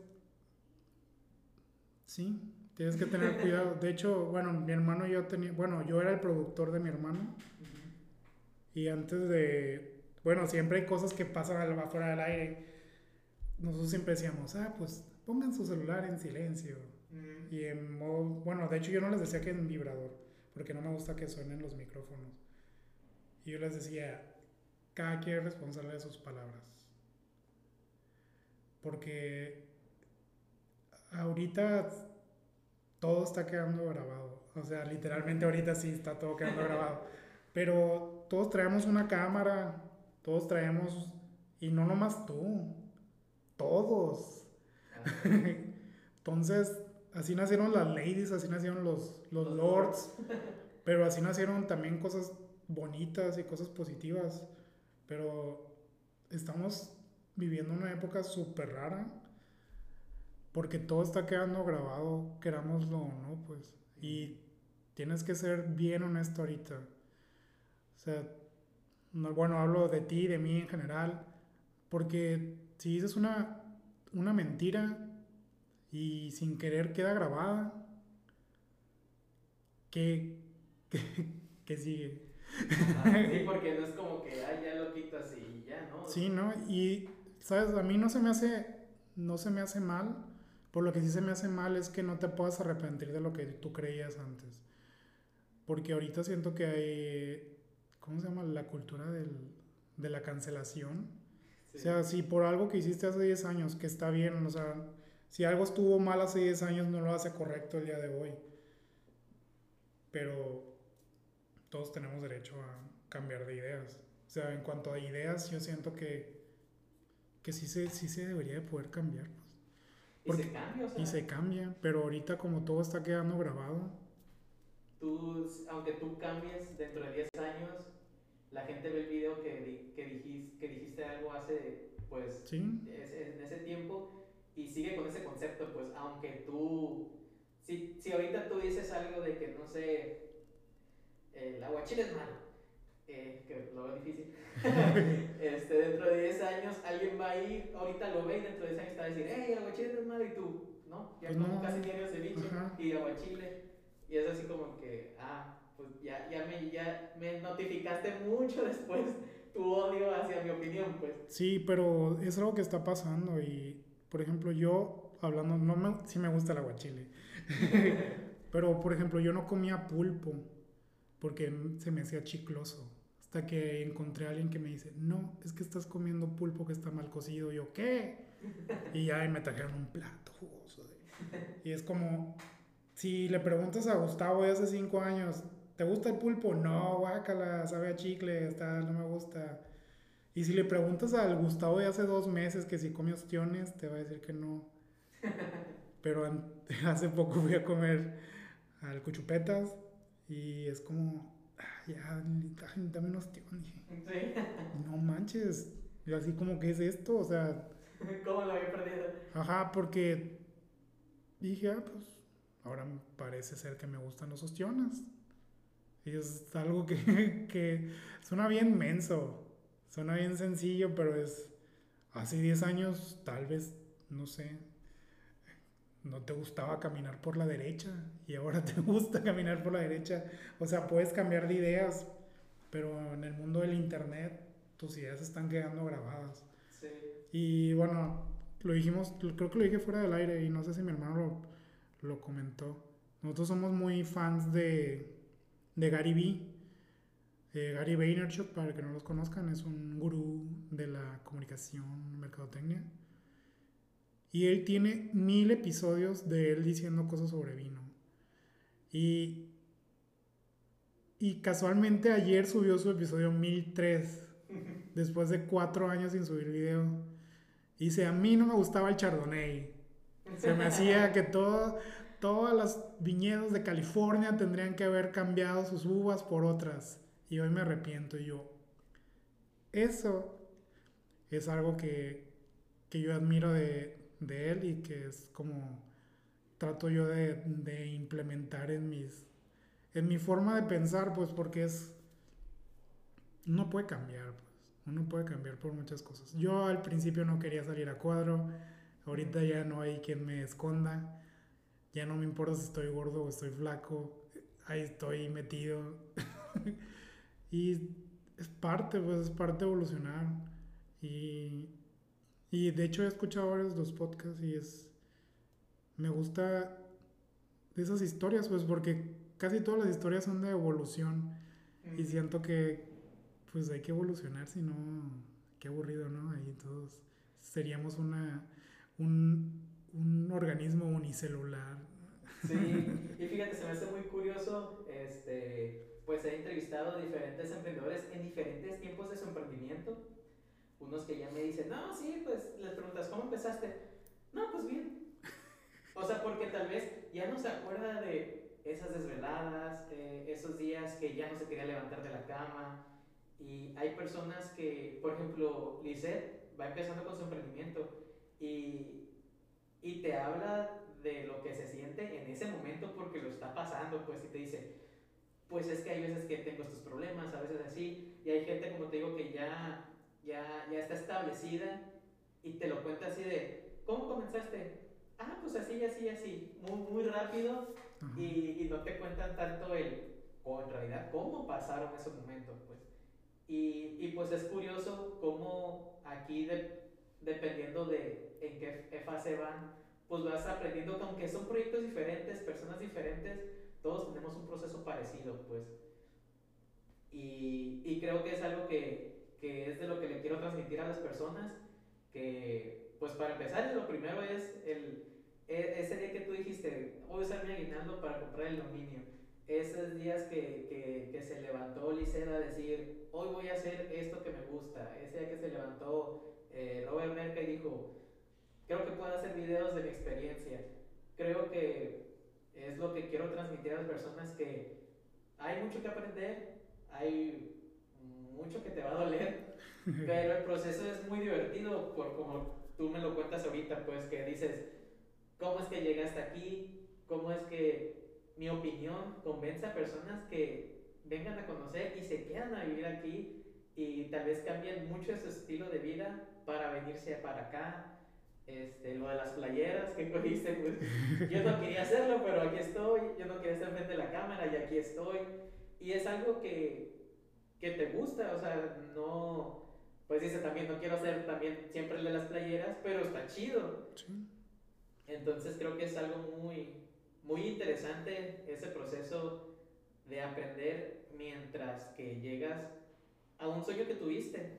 sí, tienes que tener cuidado. De hecho, bueno, mi hermano y yo tenía, bueno, yo era el productor de mi hermano. Y antes de, bueno, siempre hay cosas que pasan afuera del aire. Nosotros siempre decíamos, ah, pues pongan su celular en silencio. Y en modo, bueno, de hecho yo no les decía que en vibrador, porque no me gusta que suenen los micrófonos. Y yo les decía, cada quien es responsable de sus palabras. Porque ahorita todo está quedando grabado. O sea, literalmente ahorita sí está todo quedando grabado. Pero todos traemos una cámara, todos traemos, y no nomás tú, todos. Entonces, así nacieron las ladies, así nacieron los, los, lords, pero así nacieron también cosas bonitas y cosas positivas. Pero estamos viviendo una época súper rara porque todo está quedando grabado, querámoslo o no, pues. Y tienes que ser bien honesto ahorita. O sea, no, bueno, hablo de ti, de mí en general, porque si dices una, una mentira y sin querer queda grabada, ¿qué, qué, sigue? sí, porque no es como que, ay, ya lo quito así y ya, ¿no? Sí, ¿no? Y, ¿sabes? A mí no se me hace, no se me hace mal, por lo que sí se me hace mal es que no te puedas arrepentir de lo que tú creías antes. porque ahorita siento que hay, ¿cómo se llama? La cultura del, de la cancelación. O sea, si por algo que hiciste hace 10 años, que está bien, o sea, si algo estuvo mal hace 10 años, no lo hace correcto el día de hoy. Pero todos tenemos derecho a cambiar de ideas. O sea, en cuanto a ideas, yo siento que, que sí, se, sí se debería de poder cambiar. Pues. y se cambia, o sea, Y se cambia, pero ahorita como todo está quedando grabado. Tú, aunque tú cambies dentro de 10 años, la gente ve el video que, que, dijiste, que dijiste algo hace, pues, ¿Sí? en ese tiempo y sigue con ese concepto, pues, aunque tú, si, si ahorita tú dices algo de que, no sé, el aguachile es malo, eh, que lo veo difícil, este, dentro de 10 años alguien va a ir, ahorita lo ve y dentro de 10 años te va a decir, hey, aguachile no es malo y tú, ¿no? Ya pues como casi diario ceviche y aguachile, y es así como que, ah, pues ya, ya, me, ya me notificaste mucho después tu odio hacia mi opinión, pues. Sí, pero es algo que está pasando y, por ejemplo, yo, hablando, no me, sí me gusta el aguachile, pero, por ejemplo, yo no comía pulpo porque se me hacía chicloso. Hasta que encontré a alguien que me dice, no, es que estás comiendo pulpo que está mal cocido. Y yo, ¿qué? Y ya me trajeron un plato jugoso. Y es como, si le preguntas a Gustavo de hace cinco años, ¿te gusta el pulpo? No, guácala, sabe a chicle, está, no me gusta. Y si le preguntas al Gustavo de hace dos meses que si come ostiones, te va a decir que no. Pero hace poco fui a comer al cuchupetas y es como, ah, ya, un ostión. Sí. No manches. Y así como, ¿qué es esto? O sea... ¿Cómo lo había perdido? Ajá, porque dije, ah, pues ahora parece ser que me gustan los ostiones. Y es algo que, que suena bien menso, suena bien sencillo, pero es hace 10 años tal vez, no sé, no te gustaba caminar por la derecha y ahora te gusta caminar por la derecha. O sea, puedes cambiar de ideas, pero en el mundo del internet tus ideas están quedando grabadas. Sí. Y bueno, lo dijimos, creo que lo dije fuera del aire y no sé si mi hermano lo, lo comentó. Nosotros somos muy fans de, de Gary Vee. Eh, Gary Vaynerchuk, para que no los conozcan, es un gurú de la comunicación, mercadotecnia. Y él tiene mil episodios de él diciendo cosas sobre vino. Y, y casualmente ayer subió su episodio 1003, después de cuatro años sin subir video. Y dice, a mí no me gustaba el chardonnay. Se me hacía que todo, todas las viñedos de California tendrían que haber cambiado sus uvas por otras. Y hoy me arrepiento. Y yo, eso es algo que, que yo admiro de, de él y que es como trato yo de, implementar en mis en mi forma de pensar pues porque es no puede cambiar pues uno puede cambiar por muchas cosas. Yo al principio no quería salir a cuadro ahorita ya no hay quien me esconda ya no me importa si estoy gordo o estoy flaco ahí estoy metido. Y es parte pues es parte de evolucionar. Y y de hecho he escuchado varios los podcasts y es... Me gusta esas historias, pues porque casi todas las historias son de evolución. Y siento que pues hay que evolucionar, si no, qué aburrido, ¿no? Ahí todos seríamos una, un, un organismo unicelular. Sí, y fíjate, se me hace muy curioso, este, pues he entrevistado a diferentes emprendedores en diferentes tiempos de su emprendimiento unos que ya me dicen, no, sí, pues les preguntas, ¿cómo empezaste? No, pues bien. O sea, porque tal vez ya no se acuerda de esas desveladas, eh, esos días que ya no se quería levantar de la cama. Y hay personas que, por ejemplo, Lisette va empezando con su emprendimiento y, y te habla de lo que se siente en ese momento porque lo está pasando, pues, y te dice, pues es que hay veces que tengo estos problemas, a veces así, y hay gente, como te digo, que ya ya, ya está establecida y te lo cuenta así de, ¿cómo comenzaste? Ah, pues así, así, así, muy, muy rápido y, y, no te cuentan tanto el, o en realidad, cómo pasaron esos momentos, pues. Y, y pues es curioso cómo aquí, de, dependiendo de en qué fase van, pues vas aprendiendo que aunque son proyectos diferentes, personas diferentes, todos tenemos un un proceso parecido, pues. Y, y creo que es algo que, que, es de lo que le quiero transmitir a las personas, que, pues para empezar, lo primero es el, e, ese día que tú dijiste, voy a usar mi aguinaldo para comprar el dominio. Esos días que, que, que se levantó Liceda a decir, hoy voy a hacer esto que me gusta. Ese día que se levantó eh, Robert Merca y dijo, creo que puedo hacer videos de mi experiencia. Creo que es lo que quiero transmitir a las personas que hay mucho que aprender, hay mucho que te va a doler, pero el proceso es muy divertido por como tú me lo cuentas ahorita, pues que dices, ¿cómo es que llegué hasta aquí? ¿Cómo es que mi opinión convence a personas que vengan a conocer y se quedan a vivir aquí y tal vez cambien mucho su estilo de vida para venirse para acá? Este, lo de las playeras que cogiste, pues yo no quería hacerlo, pero aquí estoy, yo no quería estar frente de la cámara y aquí estoy. Y es algo que, que te gusta, o sea, no, pues dice también, no quiero hacer también siempre el de las playeras, pero está chido. Entonces creo que es algo muy, muy interesante ese proceso de aprender mientras que llegas a un sueño que tuviste,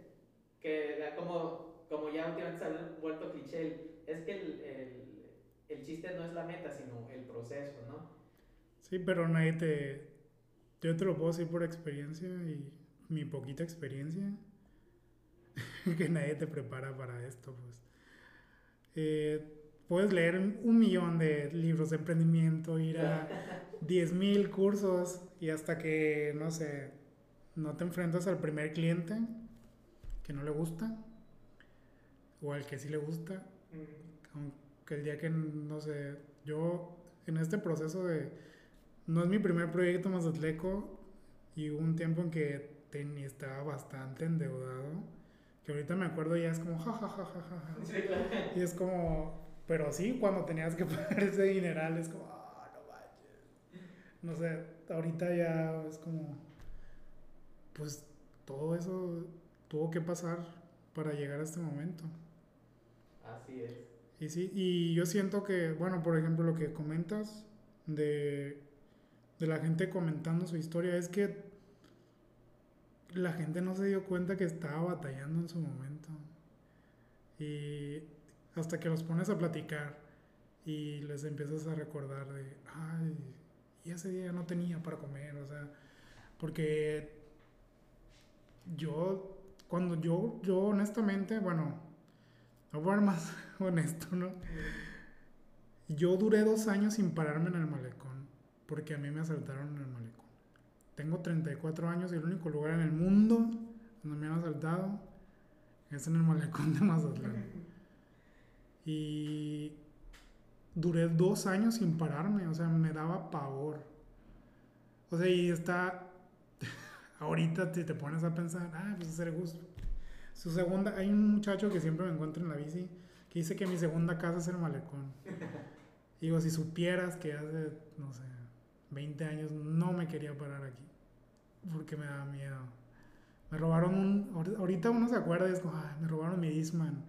que como como ya últimamente se ha vuelto cliché, es que el, el, el, chiste no es la meta, sino el proceso, ¿no? Sí, pero nadie te... Yo te lo puedo decir por experiencia y mi poquita experiencia, que nadie te prepara para esto, pues. Eh, puedes leer un millón de libros de emprendimiento, ir a 10.000 cursos y hasta que, no sé, no te enfrentas al primer cliente que no le gusta o al que sí le gusta, aunque el día que, no sé, yo en este proceso de, no es mi primer proyecto más atleco y hubo un tiempo en que tenía, estaba bastante endeudado, que ahorita me acuerdo ya es como, ja, ja, ja, ja, ja, y es como, pero sí, cuando tenías que pagar ese dineral es como, ah, no vayas. No sé, ahorita ya es como, pues todo eso tuvo que pasar para llegar a este momento. Así es. Y sí, y yo siento que, bueno, por ejemplo, lo que comentas de, de la gente comentando su historia es que la gente no se dio cuenta que estaba batallando en su momento. Y hasta que los pones a platicar y les empiezas a recordar de, ay, y ese día no tenía para comer, o sea, porque yo, cuando yo, yo honestamente, bueno, voy a ser más honesto, ¿no? Yo duré dos años sin pararme en el malecón, porque a mí me asaltaron en el malecón. Tengo 34 años y el único lugar en el mundo donde me han asaltado es en el malecón de Mazatlán. Y duré dos años sin pararme, o sea, me daba pavor. O sea, y está, ahorita te, te pones a pensar, ah, pues es gusto su segunda, hay un muchacho que siempre me encuentra en la bici que dice que mi segunda casa es el malecón. digo, si supieras que hace, no sé, 20 años no me quería parar aquí, porque me daba miedo. Me robaron un, ahorita uno se acuerda, es como, me robaron mi Disman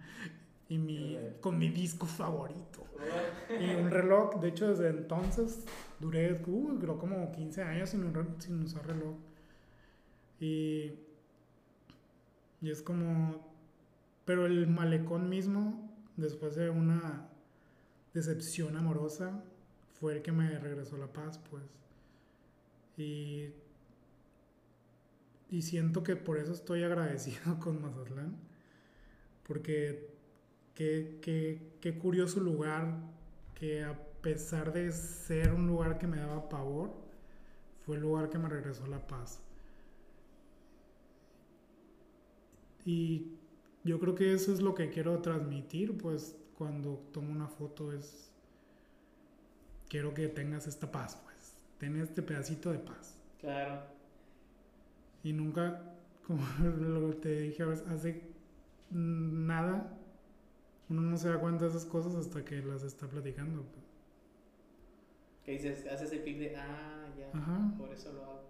y mi, con mi disco favorito. y un reloj, de hecho desde entonces duré, uh, como 15 años sin, sin usar reloj. Y y es como, pero el malecón mismo, después de una decepción amorosa, fue el que me regresó la paz, pues. Y, y siento que por eso estoy agradecido con Mazatlán, porque qué, qué, qué curioso lugar que a pesar de ser un lugar que me daba pavor, fue el lugar que me regresó la paz. Y yo creo que eso es lo que quiero transmitir, pues cuando tomo una foto es, quiero que tengas esta paz, pues, ten este pedacito de paz. Claro. Y nunca, como lo te dije, hace nada, uno no se da cuenta de esas cosas hasta que las está platicando. Pues. Que dices, haces el clic de, ah, ya, por eso lo hago.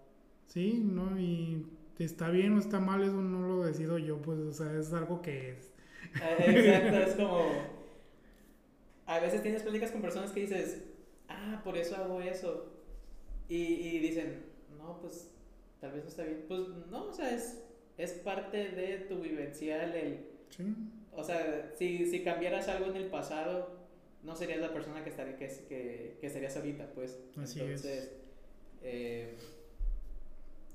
Sí, ¿no? Y está bien o está mal, eso no lo decido yo, pues, o sea, es algo que es. Eh, exacto, es como. A veces tienes pláticas con personas que dices, ah, por eso hago eso. Y, y dicen, no, pues tal vez no está bien. Pues no, o sea, es, es parte de tu vivencial el... Sí. O sea, si, si cambiaras algo en el pasado, no serías la persona que, estaría, que, que, que serías ahorita, pues. Así Entonces, es. eh,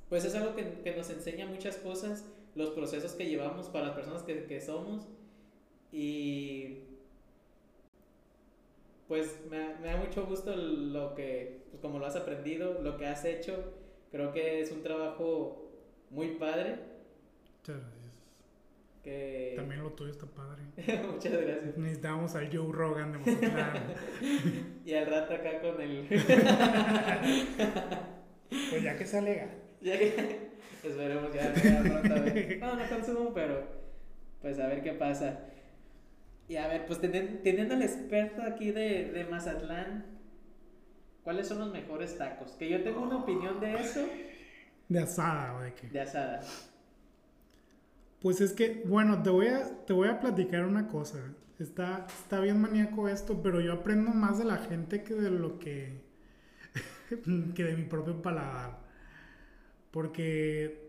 pues es algo que, que nos enseña muchas cosas, los procesos que llevamos para las personas que, que somos. Y pues me, me da mucho gusto lo que, pues como lo has aprendido, lo que has hecho. Creo que es un trabajo muy padre. Muchas gracias. Que... También lo tuyo está padre. Muchas gracias. Necesitábamos al Joe Rogan de Mazatlán. y al rato acá con el... pues ya que se alega. ya que... Esperemos ya, ya. No, no consumo, pero pues a ver qué pasa. Y a ver, pues teniendo, al experto aquí de, de Mazatlán, ¿cuáles son los mejores tacos? Que yo tengo una opinión de eso, De asada o de qué. de asada. Pues es que, bueno, te voy a, te voy a platicar una cosa. Está, está bien maníaco esto, pero yo aprendo más de la gente que de lo que. que de mi propio paladar. Porque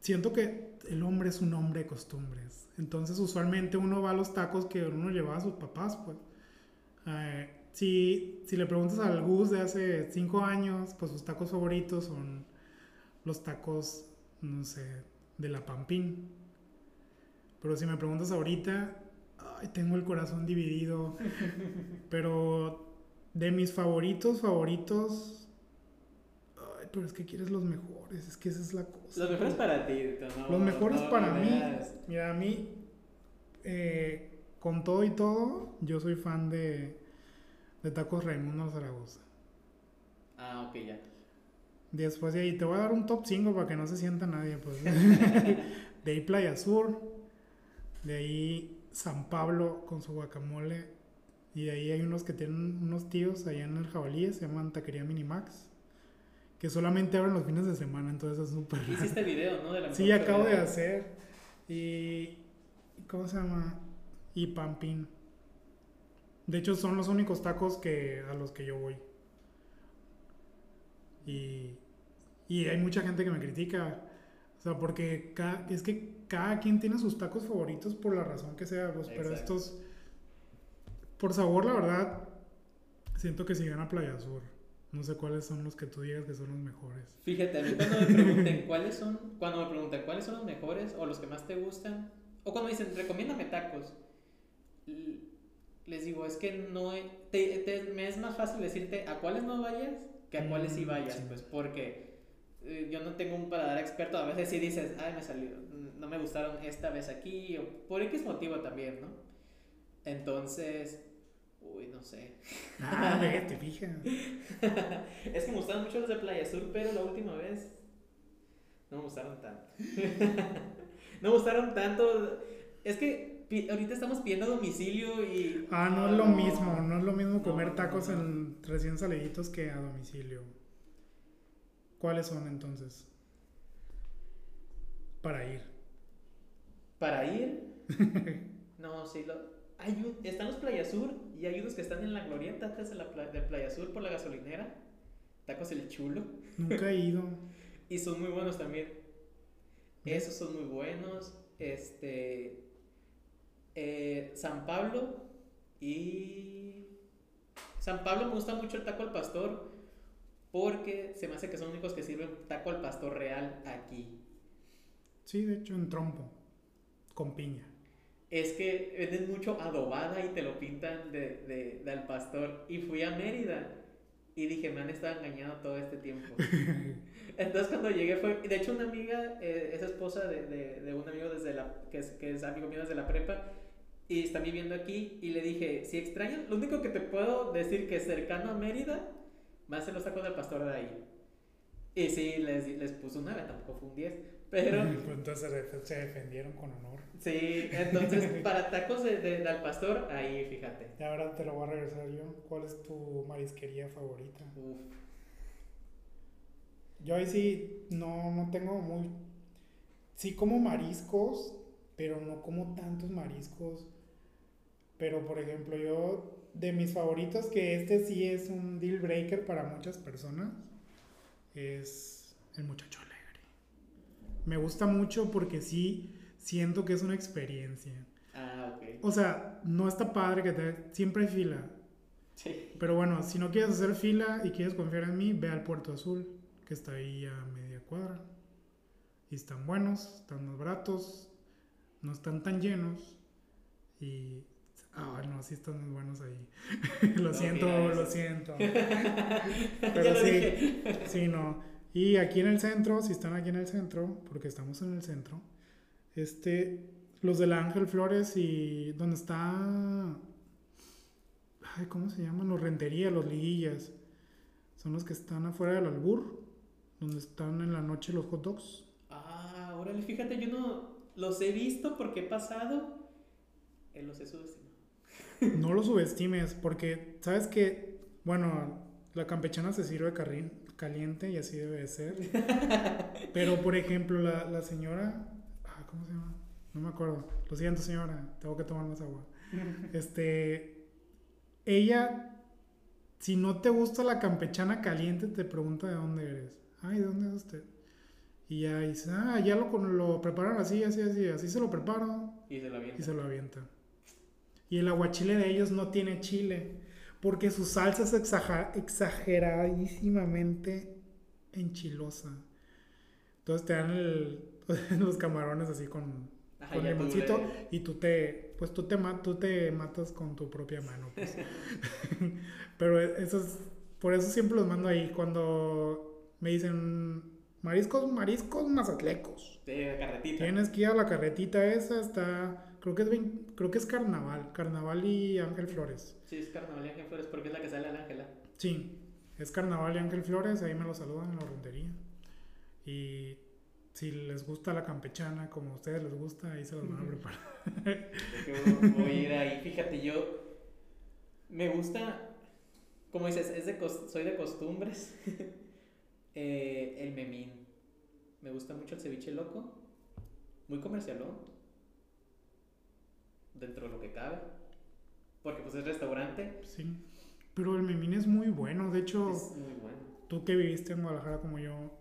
siento que el hombre es un hombre de costumbres. Entonces, usualmente uno va a los tacos que uno llevaba a sus papás, pues. Eh, si, si le preguntas al Gus de hace cinco años, pues sus tacos favoritos son los tacos, no sé, de la Pampín. Pero si me preguntas ahorita, ay, tengo el corazón dividido. Pero de mis favoritos, favoritos, ay, pero es que quieres los mejores, es que esa es la cosa. Los mejores para ti, no, Los mejores no para mí, mira, a mí, eh, con todo y todo, yo soy fan de, de tacos Raimundo Zaragoza. Ah, ok, ya. Después de ahí, te voy a dar un top 5 para que no se sienta nadie. Pues. de ahí Playa Sur, de ahí San Pablo con su guacamole. Y de ahí hay unos que tienen unos tíos allá en el Jabalí, se llaman Taquería Minimax. Que solamente abren los fines de semana, entonces es súper raro. Hiciste video, ¿no? De la Sí, acabo de hacer. Y. ¿Cómo se llama? Y Pampín. De hecho, son los únicos tacos que, a los que yo voy. Y, y hay mucha gente que me critica. O sea, porque ca- es que cada quien tiene sus tacos favoritos por la razón que sea. Pues, pero estos, por sabor, la verdad, siento que si gana Playa Sur. No sé cuáles son los que tú digas que son los mejores. Fíjate, a mí cuando me pregunten cuáles son, cuando me preguntan cuáles son los mejores o los que más te gustan, o cuando dicen recomiéndame tacos, les digo, es que no, te- te- me es más fácil decirte a cuáles no vayas que a cuáles sí Mm, vayas, sí. pues porque eh, yo no tengo un paladar experto, a veces sí dices, ay, me salió, no me gustaron esta vez aquí, o por X motivo también, ¿no? Entonces, uy, no sé. Ah, ve, te fijas. es que me gustaron mucho los de Playa Sur, pero la última vez no me gustaron tanto. no me gustaron tanto. Es que ahorita estamos pidiendo a domicilio y. Ah, no es lo mismo, no es lo mismo comer no, tacos no. en recién saliditos que a domicilio. ¿Cuáles son entonces? Para ir. Para ir. no, sí, lo. Hay un- están los Playa Sur y hay unos que están en la glorieta atrás de la de Playa Sur por la gasolinera. Tacos el chulo. Nunca he ido. Y son muy buenos también. Esos son muy buenos. Este. eh, San Pablo y. San Pablo me gusta mucho el taco al pastor porque se me hace que son los únicos que sirven taco al pastor real aquí. Sí, de hecho, en trompo. Con piña. Es que venden mucho adobada y te lo pintan de, de, de al pastor. Y fui a Mérida y dije, me han estado engañando todo este tiempo. Entonces cuando llegué fue, de hecho una amiga, eh, es esposa de, de, de un amigo desde la, que es, que es amigo mío desde la prepa, y está viviendo aquí, y le dije, si extrañan, lo único que te puedo decir que cercano a Mérida, a ser los tacos del pastor de ahí. Y sí, les, les puse una, tampoco fue un 10, pero Pues entonces se- defendieron con honor. sí, entonces para tacos de, de, de al pastor, ahí fíjate. Y ahora te lo voy a regresar yo. ¿Cuál es tu marisquería favorita? Uf. Yo ahí sí no, no tengo muy... Sí como mariscos, pero no como tantos mariscos. Pero por ejemplo yo, de mis favoritos, que este sí es un deal breaker para muchas personas, es El Muchacho Alegre. Me gusta mucho porque sí siento que es una experiencia. Ah, ok. O sea, no está padre que te... Siempre hay fila. Sí. Pero bueno, si no quieres hacer fila y quieres confiar en mí, ve al Puerto Azul, que está ahí a media cuadra. Y están buenos, están más baratos, no están tan llenos. Y. Ah, no, sí están muy buenos ahí. lo No, siento, mira lo siento. Pero sí, sí, no. Y aquí en el centro, si están aquí en el centro, porque estamos en el centro, este, los del Ángel Flores y donde está, ay, ¿cómo se llaman? Los Rentería, los Liguillas, son los que están afuera del albur, donde están en la noche los hot dogs. Ah, órale, fíjate, yo no los he visto porque he pasado. Él los he subestimado. No los subestimes, porque sabes que, bueno, la campechana se sirve carri- caliente y así debe de ser. Pero, por ejemplo, la, la señora, ah, ¿cómo se llama? No me acuerdo. Lo siento, señora, tengo que tomar más agua. Este, ella, si no te gusta la campechana caliente, te pregunta de dónde eres. Ay, ¿de dónde es usted? Y ya dice, ah, ya lo, lo preparan así, así, así, así se lo preparo Y se lo y avienta. se lo avienta. Y el aguachile de ellos no tiene chile, porque su salsa es exageradísimamente enchilosa. Entonces te dan el- los camarones así con, Ajá, con limoncito le- y tú te, pues tú te, tú te matas con tu propia mano. pues. Pero eso es, por eso siempre los mando ahí. Cuando me dicen mariscos, mariscos mazatlecos. de carretita. Tienes que ir a la carretita esa, está, creo que es, creo que es Carnaval, Carnaval y Ángel Flores. Sí, es Carnaval y Ángel Flores porque es la que sale al Ángela. Sí, es Carnaval y Ángel Flores, ahí me lo saludan en la rentería. Y si les gusta la campechana, como a ustedes les gusta, ahí se los van a preparar. Voy a ir ahí. Fíjate, yo me gusta, como dices, es de soy de costumbres. Eh, el memín. Me gusta mucho el ceviche loco. Muy comercialón. Dentro de lo que cabe. Porque pues es restaurante. Sí, pero el memín es muy bueno, de hecho, Es muy bueno. tú que viviste en Guadalajara como yo,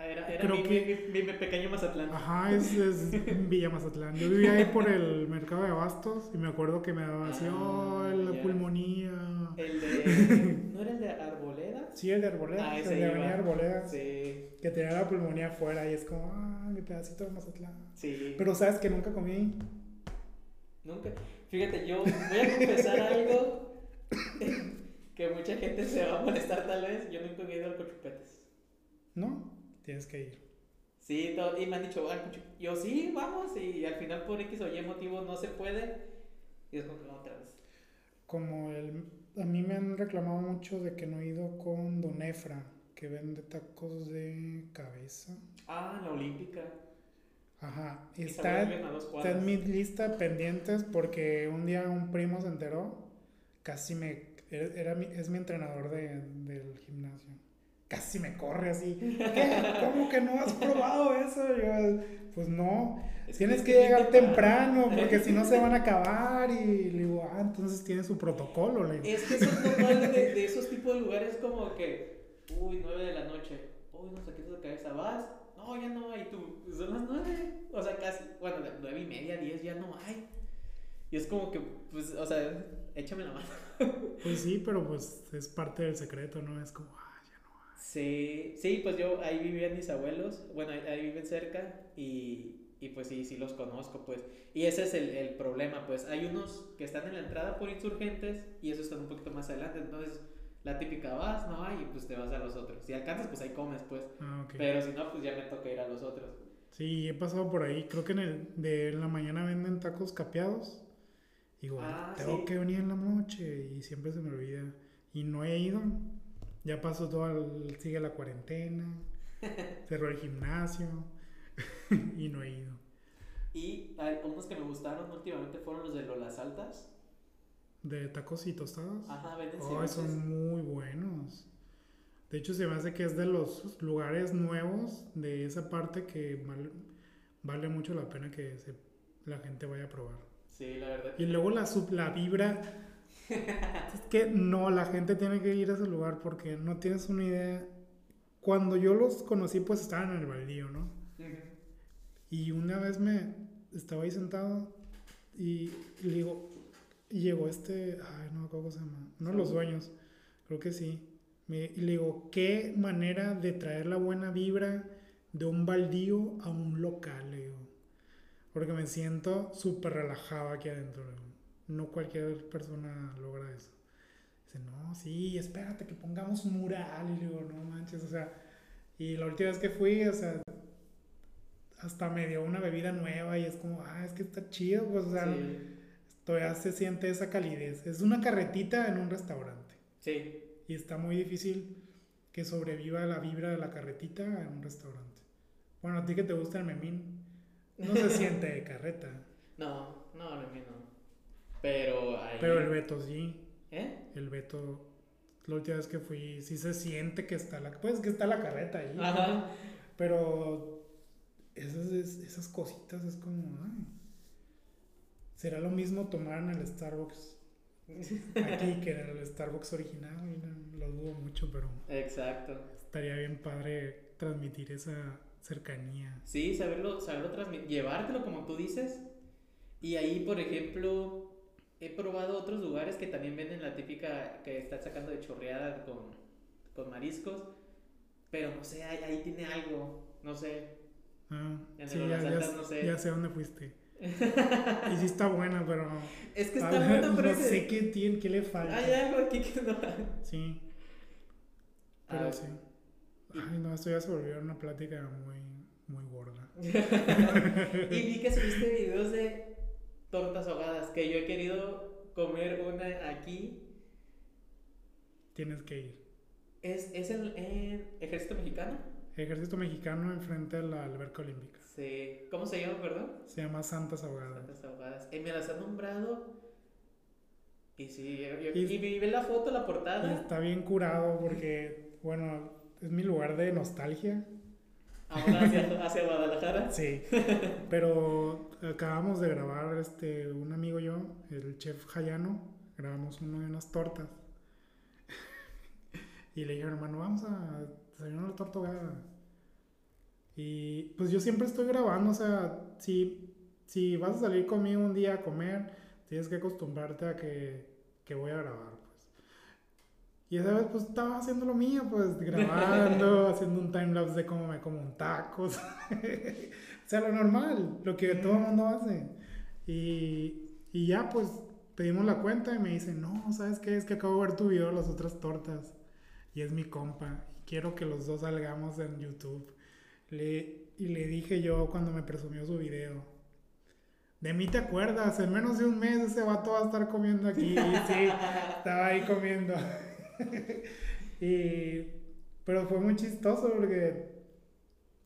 Ah, era era Creo mi, que- mi- mi- mi pequeño Mazatlán. Ajá, es, es Villa Mazatlán. Yo vivía ahí por el mercado de abastos y me acuerdo que me daba así, oh, la ya. pulmonía. El de. ¿No era el de Arboleda? Sí, el de Arboleda, Ah, el ese de iba. Avenida Arboleda, Sí, que tenía la pulmonía afuera y es como, ah, mi pedacito de Mazatlán. sí. Pero sabes que nunca comí ahí. Nunca. Fíjate, yo voy a confesar algo que mucha gente se va a molestar tal vez. Yo nunca he ido al Cochupetes. ¿No? Tienes que ir. Sí, to- y me han dicho, "Al Cochu-". Yo sí, vamos, y al final por X o Y motivo no se puede. Y es como que otra vez. Como el... A mí me han reclamado mucho de que no he ido con Don Efra, que vende tacos de cabeza. Ah, la Olímpica. Ajá, Y está, está en mi lista pendientes porque un día un primo se enteró, casi me... Era, mi- es mi entrenador de- del gimnasio. Casi me corre así. ¿Qué? ¿Cómo que no has probado eso? Yo, pues no. Es Tienes que bien llegar temprano porque si no se van a acabar. Y le digo, ah, entonces tiene su protocolo. Le digo. Es que eso es normal de, de esos tipos de lugares como que, uy, 9 de la noche, uy, no saqué de cabeza, vas, no, ya no hay, tú, son las 9, o sea, casi, bueno, 9 y media, 10 ya no hay. Y es como que, pues, o sea, échame la mano. Pues sí, pero pues es parte del secreto, ¿no? Es como, ah, ya no. Sí, sí, pues yo ahí vivían mis abuelos, bueno, ahí, ahí viven cerca y, y pues sí, sí los conozco, pues. Y ese es el, el problema, pues. Hay unos que están en la entrada por insurgentes y esos están un poquito más adelante, entonces la típica vas, no hay, y pues te vas a los otros. Si alcanzas, pues ahí comes, pues. Ah, ok. Pero si no, pues ya me toca ir a los otros. Sí, he pasado por ahí. Creo que en, el, de la mañana venden tacos capeados. Igual, Ah, tengo sí. que venir en la noche y siempre se me olvida. Y no he ido. Ya pasó todo, el- sigue la cuarentena. cerró el gimnasio. y no he ido. Y hay unos que me gustaron últimamente fueron los de Lolas Altas. De tacos y tostadas. Ajá, venden ceviches. son muy buenos. De hecho, se me hace que es de los lugares nuevos de esa parte que vale, vale mucho la pena que se- la gente vaya a probar. Sí, la verdad. Y luego la, sub- la vibra. es que no, la gente tiene que ir a ese lugar porque no tienes una idea cuando yo los conocí, pues estaban en el baldío, ¿no? Y una vez me estaba ahí sentado y le digo, y llegó este, ay, no cómo se llama, uno de los dueños, creo que sí. Me, y le digo, qué manera de traer la buena vibra de un baldío a un local, le digo. Porque me siento súper relajado aquí adentro. No cualquier persona logra eso. Dice, no, sí, espérate que pongamos un mural. Y le digo, no manches, o sea. Y la última vez que fui, o sea, hasta me dio una bebida nueva y es como, ah, es que está chido, pues, o sea. Todavía se siente esa calidez. Es una carretita en un restaurante. Sí. Y está muy difícil que sobreviva la vibra de la carretita en un restaurante. Bueno, a ti que te gusta el memín, no se siente de carreta. No, no, no, no. Pero ahí. Pero el Beto sí. ¿Eh? El Beto, la última vez que fui, sí se siente que está la, pues que está la carreta ahí. Ajá. Pero esas, es- esas cositas es como, ay, será lo mismo tomar en el Starbucks aquí que en el Starbucks original. no- Lo dudo mucho, pero Exacto. estaría bien padre transmitir esa cercanía. Sí, saberlo, saberlo transmitir, llevártelo como tú dices. Y ahí, por ejemplo, he probado otros lugares que también venden la típica que están sacando de chorreada con, con mariscos. Pero no sé, ahí, ahí tiene algo, no sé. Ah, En sí, ya, ya, no sé. ya sé dónde fuiste. Y sí está buena, pero no. Es que está ver, bueno, pero no ese- sé qué tiene, qué le falta. hay algo aquí que no. Sí. Pero Ah, sí. Ay, no, esto ya se volvió una plática muy, muy gorda. y vi que subiste videos de tortas ahogadas, que yo he querido comer una aquí. Tienes que ir. ¿Es, es el, el ejército mexicano? Ejército Mexicano enfrente a la alberca olímpica. Sí. ¿Cómo se llama, perdón? Se llama Santas Ahogadas. Tortas ahogadas. Eh, me las han nombrado. Y sí, yo, yo- Y- y vi vi la foto, la portada. está bien curado porque, bueno, es mi lugar de nostalgia. Ahora hacia, hacia Guadalajara. Sí. Pero acabamos de grabar, este, un amigo y yo, el chef Hayano, grabamos uno de unas tortas. Y le dije, hermano, vamos a desayunar una torta ahogada. Y pues yo siempre estoy grabando, o sea, si, si vas a salir conmigo un día a comer, tienes que acostumbrarte a que, que voy a grabar, pues. Y esa vez pues estaba haciendo lo mío, pues grabando, haciendo un timelapse de cómo me como un taco. o sea, lo normal, lo que todo el mundo hace. Y, y ya pues pedimos la cuenta y me dicen, no, ¿sabes qué? Es que acabo de ver tu video de las otras tortas. Y es mi compa. Y quiero que los dos salgamos en YouTube. Le, y le dije yo cuando me presumió su video. De mí te acuerdas, en menos de un mes ese vato va a estar comiendo aquí. Y sí, estaba ahí comiendo. y, pero fue muy chistoso porque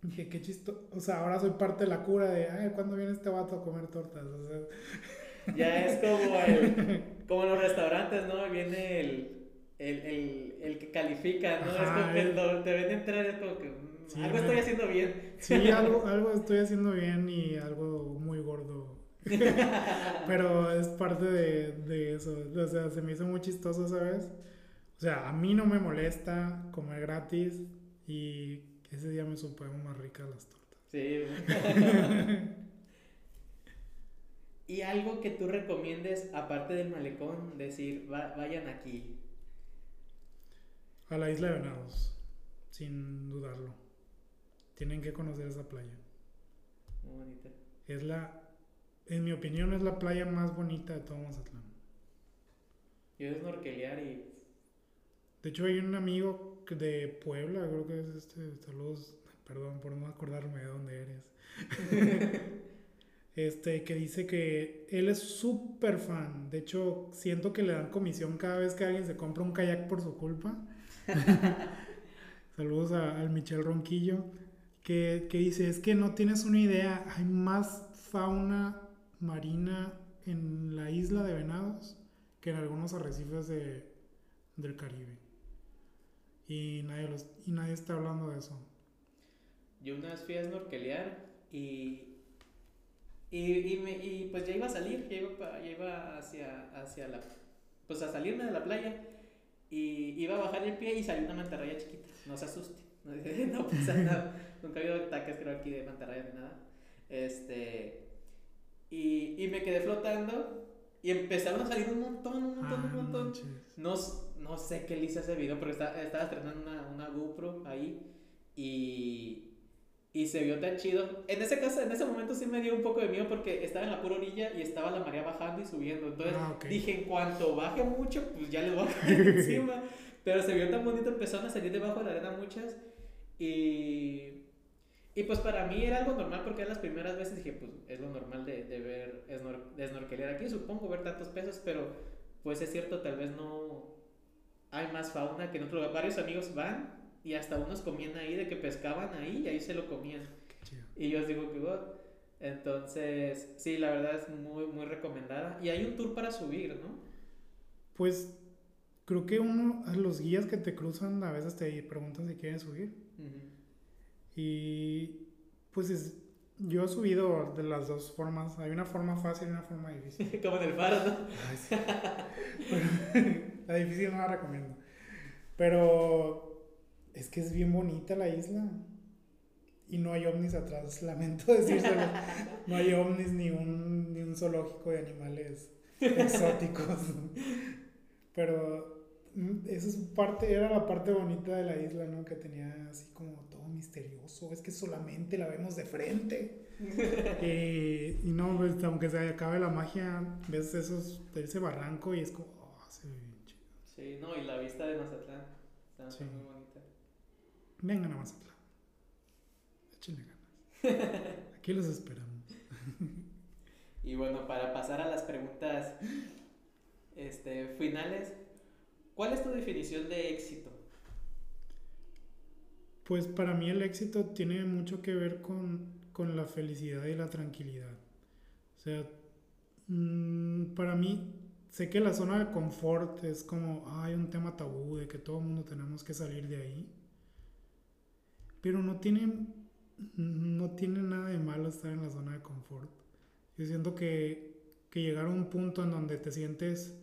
dije, qué chistoso. O sea, ahora soy parte de la cura de, ay, ¿cuándo viene este vato a comer tortas? O sea, Ya es como, el, como en los restaurantes, ¿no? Viene el, el, el, el que califica, ¿no? es Ajá, como que el- lo- te ven entrar, es como que Sí, algo me- estoy haciendo bien. sí, algo, algo estoy haciendo bien y algo muy gordo. Pero es parte de, de eso. O sea, se me hizo muy chistoso, ¿sabes? O sea, a mí no me molesta comer gratis y ese día me supieron más ricas las tortas. Sí. y algo que tú recomiendes, aparte del malecón, decir, "Va- vayan aquí. A la isla de Venados, sin dudarlo. Tienen que conocer esa playa. Muy bonita. Es la, en mi opinión, es la playa más bonita de todo Mazatlán. Yo es snorkelear y De hecho, hay un amigo de Puebla, creo que es este, saludos, perdón por no acordarme de dónde eres. este, que dice que él es súper fan. De hecho, siento que le dan comisión cada vez que alguien se compra un kayak por su culpa. Saludos a- al Michel Ronquillo, que, que dice, es que no tienes una idea, hay más fauna marina en la isla de Venados que en algunos arrecifes de, del Caribe. Y nadie, los, y nadie está hablando de eso. yo una vez fui a snorkelear y, y, y, me- y pues ya iba a salir, ya iba, ya iba hacia, hacia la, pues a salirme de la playa y iba a bajar el pie y salió una mantarraya chiquita, no se asuste. no pasa nada. Nunca ha habido ataques, creo, aquí de mantarraya ni nada. Este. Y, y me quedé flotando y empezaron a salir un montón, un montón, un Ah, montón. manches. No, no sé qué le hice a ese video, pero estaba, estaba estrenando una, una GoPro ahí y, y se vio tan chido. En ese caso, en ese momento sí me dio un poco de miedo porque estaba en la pura orilla y estaba la marea bajando y subiendo. Entonces Ah, ok. dije, en cuanto baje mucho, pues ya les voy a caer encima. Pero se vio tan bonito, empezaron a salir debajo de la arena muchas y... Y pues para mí era algo normal porque las primeras veces dije, pues es lo normal de, de ver, snor- de snorkelear aquí, supongo, ver tantos peces, pero pues es cierto, tal vez no hay más fauna que en otro lugar. Varios amigos van y hasta unos comían ahí, de que pescaban ahí y ahí se lo comían. Y yo os digo que, "Wow". Entonces, sí, la verdad es muy, muy recomendada. Y hay un tour para subir, ¿no? Pues creo que uno, los guías que te cruzan a veces te preguntan si quieren subir. Y pues es- yo he subido de las dos formas. Hay una forma fácil y una forma difícil. Como en el faro, ¿no? Ay, sí. Pero- la difícil no la recomiendo. Pero es que es bien bonita la isla. Y no hay ovnis atrás, lamento decírselo. No hay ovnis ni un, ni un zoológico de animales exóticos. Pero esa es parte, era la parte bonita de la isla, ¿no? Que tenía así como todo misterioso. Es que solamente la vemos de frente. y, y no, pues, aunque se acabe la magia, ves esos, ese barranco y es como, oh, se ve bien chido. Sí, no, y la vista de Mazatlán está Sí. muy bonita. Vengan a Mazatlán. Échenle ganas. Aquí los esperamos. Y bueno, para pasar a las preguntas este, finales, ¿cuál es tu definición de éxito? Pues para mí el éxito tiene mucho que ver con, con la felicidad y la tranquilidad. O sea, mm, para mí, sé que la zona de confort es como, hay un tema tabú de que todo el mundo tenemos que salir de ahí. Pero no tiene, no tiene nada de malo estar en la zona de confort. Yo siento que, que llegar a un punto en donde te sientes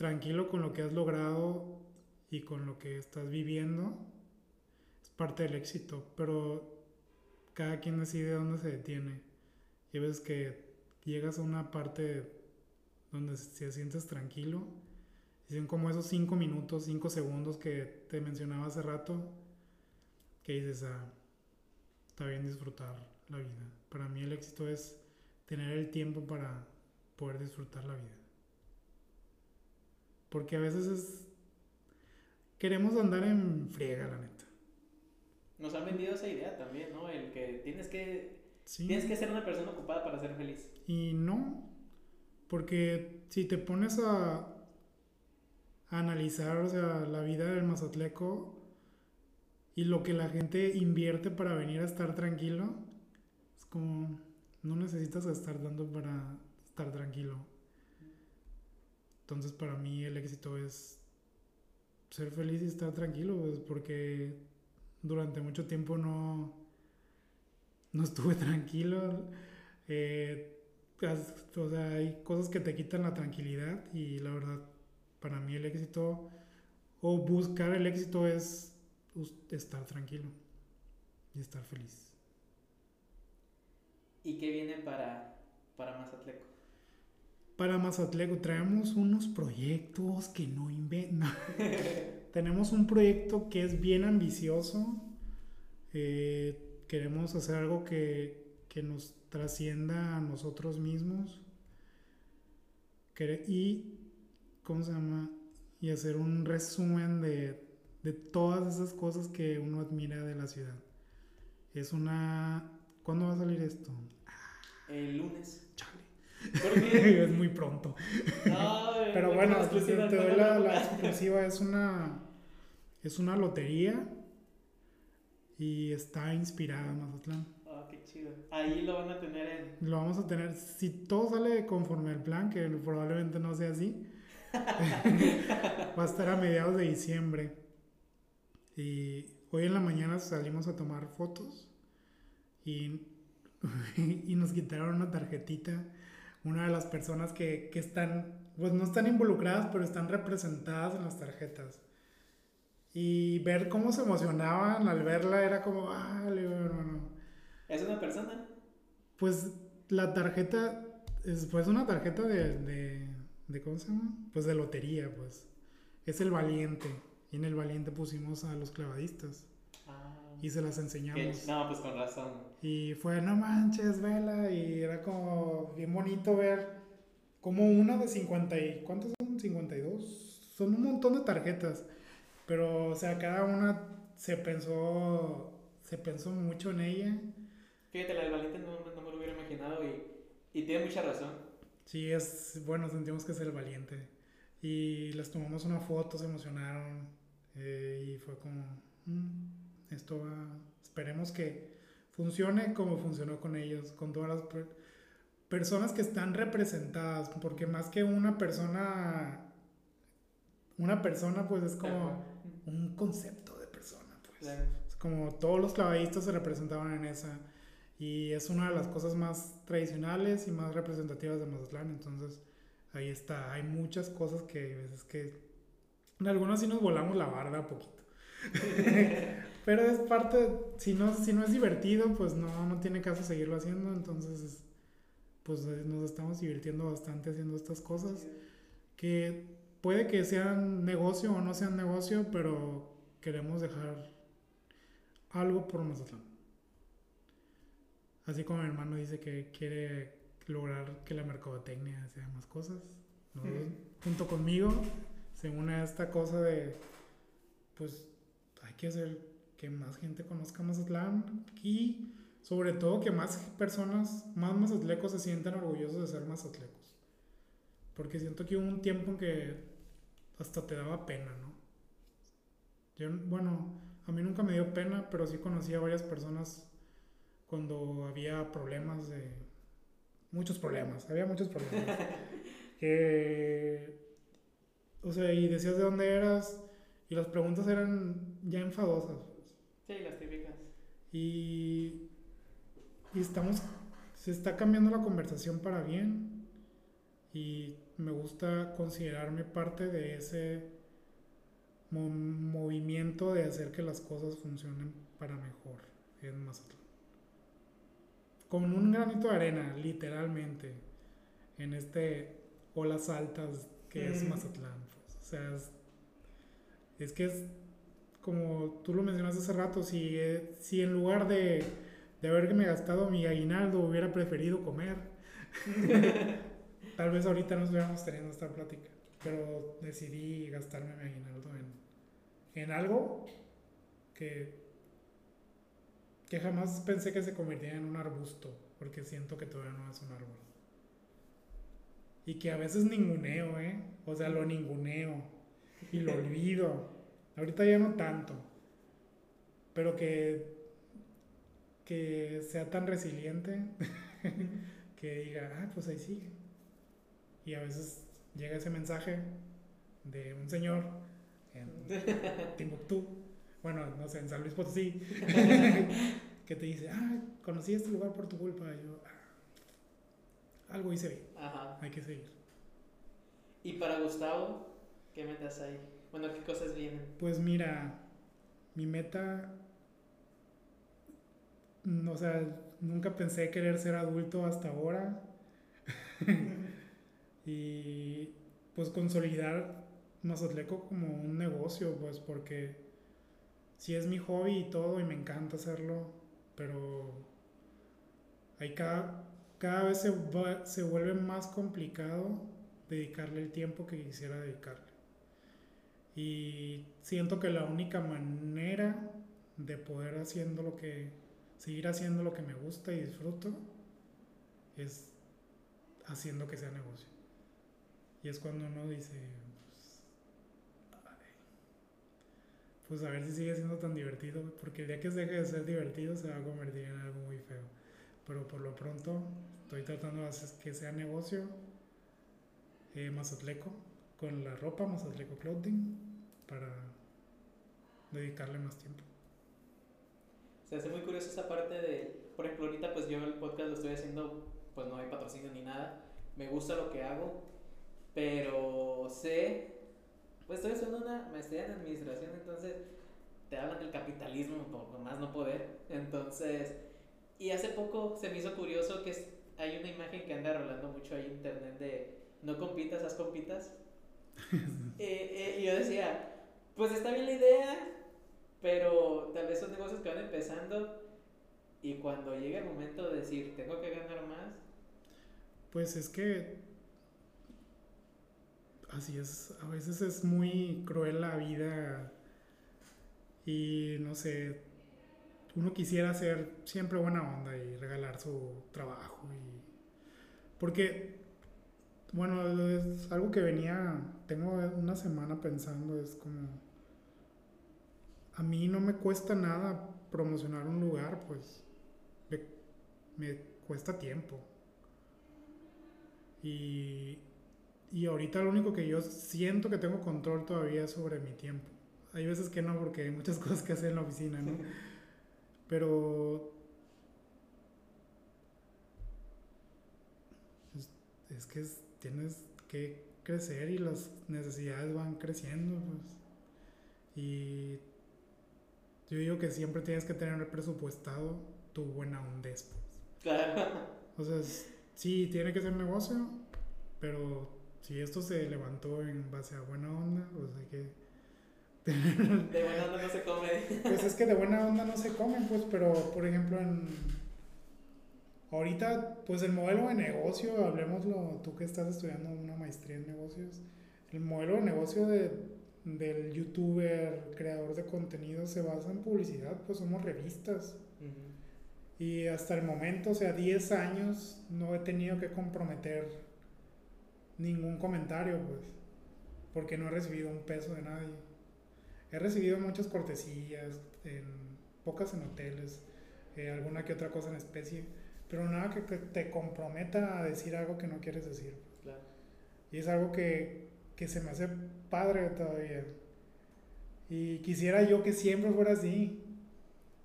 tranquilo con lo que has logrado y con lo que estás viviendo es parte del éxito, pero cada quien decide dónde se detiene. Y veces que llegas a una parte donde te sientes tranquilo, y son como esos cinco minutos, cinco segundos que te mencionaba hace rato, que dices, ah, está bien disfrutar la vida. Para mí el éxito es tener el tiempo para poder disfrutar la vida. Porque a veces es... Queremos andar en friega, la neta. Nos han vendido esa idea también, ¿no? El que tienes que, Sí. tienes que ser una persona ocupada para ser feliz. Y no, porque si te pones a, a analizar, o sea, la vida del mazatleco y lo que la gente invierte para venir a estar tranquilo, es como, no necesitas estar dando para estar tranquilo. Entonces para mí el éxito es ser feliz y estar tranquilo, pues, porque durante mucho tiempo no, no estuve tranquilo. Eh, o sea, hay cosas que te quitan la tranquilidad y la verdad, para mí el éxito o buscar el éxito es estar tranquilo y estar feliz. ¿Y qué viene para, para Mazatleco? Para Mazatleco traemos unos proyectos que no inventan. Tenemos un proyecto que es bien ambicioso. Eh, queremos hacer algo que, que nos trascienda a nosotros mismos. Y, ¿cómo se llama? Y hacer un resumen de, de todas esas cosas que uno admira de la ciudad. Es una... ¿Cuándo va a salir esto? El lunes. Chale. ¿Por qué? es muy pronto. Ay, Pero bueno, te, doy ¿cuándo la, la exclusiva, es una, es una lotería y está inspirada en Mazatlán. Ah, qué chido. Ahí lo van a tener en... Lo vamos a tener, si todo sale conforme al plan, que probablemente no sea así, va a estar a mediados de diciembre. Y hoy en la mañana salimos a tomar fotos y, y nos quitaron una tarjetita. Una de las personas que, que están, pues no están involucradas, pero están representadas en las tarjetas. Y ver cómo se emocionaban al verla era como, ah, hermano. ¿Es una persona? Pues la tarjeta, es pues una tarjeta de, de, de, ¿cómo se llama? Pues de lotería, pues. Es el valiente. Y en el valiente pusimos a los clavadistas. Y se las enseñamos. No, pues con razón. Y fue, no manches, vela. Y era como bien bonito ver como una de 50 y... ¿Cuántos son? 52. Son un montón de tarjetas. Pero, o sea, cada una se pensó, se pensó mucho en ella. Fíjate, la del valiente no, no me lo hubiera imaginado y, y, tiene mucha razón. Sí, es, bueno, sentimos que es el valiente. Y les tomamos una foto, se emocionaron eh, y fue como, mm, esto va, esperemos que funcione como funcionó con ellos, con todas las personas que están representadas, porque más que una persona, una persona pues es como un concepto de persona, pues. Es como todos los clavadistas se representaban en esa. Y es una de las cosas más tradicionales y más representativas de Mazatlán. Entonces, ahí está. Hay muchas cosas que veces que. En algunas sí nos volamos la barda un poquito. Pero es parte. Si no, si no es divertido, pues no, no tiene caso seguirlo haciendo. Entonces, pues nos estamos divirtiendo bastante haciendo estas cosas. Que puede que sean negocio o no sean negocio, pero queremos dejar algo por Mazatlán. Así como mi hermano dice que quiere lograr que la mercadotecnia sea más cosas, junto conmigo se une a esta cosa de, pues hay que hacer que más gente conozca Mazatlán y sobre todo que más personas, más mazatlecos se sientan orgullosos de ser mazatlecos. Porque siento que hubo un tiempo en que hasta te daba pena, ¿no? Yo, bueno, a mí nunca me dio pena, pero sí conocí a varias personas cuando había problemas de... Muchos problemas, había muchos problemas. o sea, y decías de dónde eras y las preguntas eran ya enfadosas. Sí, las típicas. Y, y estamos, se está cambiando la conversación para bien y me gusta considerarme parte de ese movimiento de hacer que las cosas funcionen para mejor en Mazatlán. Con un granito de arena, literalmente, en este olas altas que es Mazatlán. Pues. O sea, es, que es como tú lo mencionaste hace rato, si, eh, si en lugar de, de haberme gastado mi aguinaldo hubiera preferido comer, Tal vez ahorita no estuviéramos teniendo esta plática, pero decidí gastarme mi aguinaldo en, en algo que, que jamás pensé que se convirtiera en un arbusto, porque siento que todavía no es un árbol. Y que a veces ninguneo, ¿eh? O sea, lo ninguneo y lo olvido. Ahorita ya no tanto, pero que, que sea tan resiliente que diga, ah, pues ahí sigue. Y a veces llega ese mensaje de un señor en Timbuktu, bueno, no sé, en San Luis Potosí, que te dice, ah, conocí este lugar por tu culpa. Y yo, ah, algo hice bien. Ajá. Hay que seguir. ¿Y para Gustavo, qué metas hay? Bueno, ¿qué cosas vienen? Pues mira, mi meta, o sea, nunca pensé querer ser adulto hasta ahora y pues consolidar Mazatleco como un negocio, pues porque sí es mi hobby y todo y me encanta hacerlo, pero hay cada, cada vez se, se vuelve más complicado dedicarle el tiempo que quisiera dedicarle. Y siento que la única manera de poder haciendo lo que, seguir haciendo lo que me gusta y disfruto es haciendo que sea negocio. Y es cuando uno dice, pues, a ver si sigue siendo tan divertido, porque el día que se deje de ser divertido se va a convertir en algo muy feo. Pero por lo pronto estoy tratando de hacer que sea negocio eh, Mazatleco, con la ropa Mazatleco Clothing, para dedicarle más tiempo. Se hace muy curioso esa parte de, por ejemplo, ahorita pues yo el podcast lo estoy haciendo, pues no hay patrocinio ni nada, me gusta lo que hago, pero sé pues estoy haciendo una maestría en administración, entonces te hablan del capitalismo, por más no poder. Entonces, y hace poco se me hizo curioso que hay una imagen que anda rolando mucho ahí en internet de no compitas, haz compitas. Eh, eh, yo decía, pues está bien la idea, pero tal vez son negocios que van empezando y cuando llegue el momento de decir, tengo que ganar más. Pues es que así es, a veces es muy cruel la vida y no sé, uno quisiera ser siempre buena onda y regalar su trabajo y porque bueno, es algo que venía, tengo una semana pensando, es como a mí no me cuesta nada promocionar un lugar, pues me, me cuesta tiempo. Y y ahorita lo único que yo siento que tengo control todavía es sobre mi tiempo. Hay veces que no, porque hay muchas cosas que hacer en la oficina, ¿no? Pero es, que tienes que crecer y las necesidades van creciendo, pues. Y yo digo que siempre tienes que tener presupuestado tu buena hondez, pues. Claro. O sea, sí, tiene que ser negocio, pero si esto se levantó en base a buena onda, pues hay que... de buena onda no se come. pues es que de buena onda no se comen, pues, pero por ejemplo en... Ahorita, pues el modelo de negocio, hablemoslo, tú que estás estudiando una maestría en negocios, el modelo de negocio de, del youtuber, creador de contenido, se basa en publicidad, pues somos revistas. Y hasta el momento, o sea, 10 años, no he tenido que comprometer ningún comentario, pues, porque no he recibido un peso de nadie. He recibido muchas cortesías, en, pocas en hoteles, eh, alguna que otra cosa en especie, pero nada que, te comprometa a decir algo que no quieres decir. Claro. Y es algo que, que se me hace padre todavía. Y quisiera yo que siempre fuera así.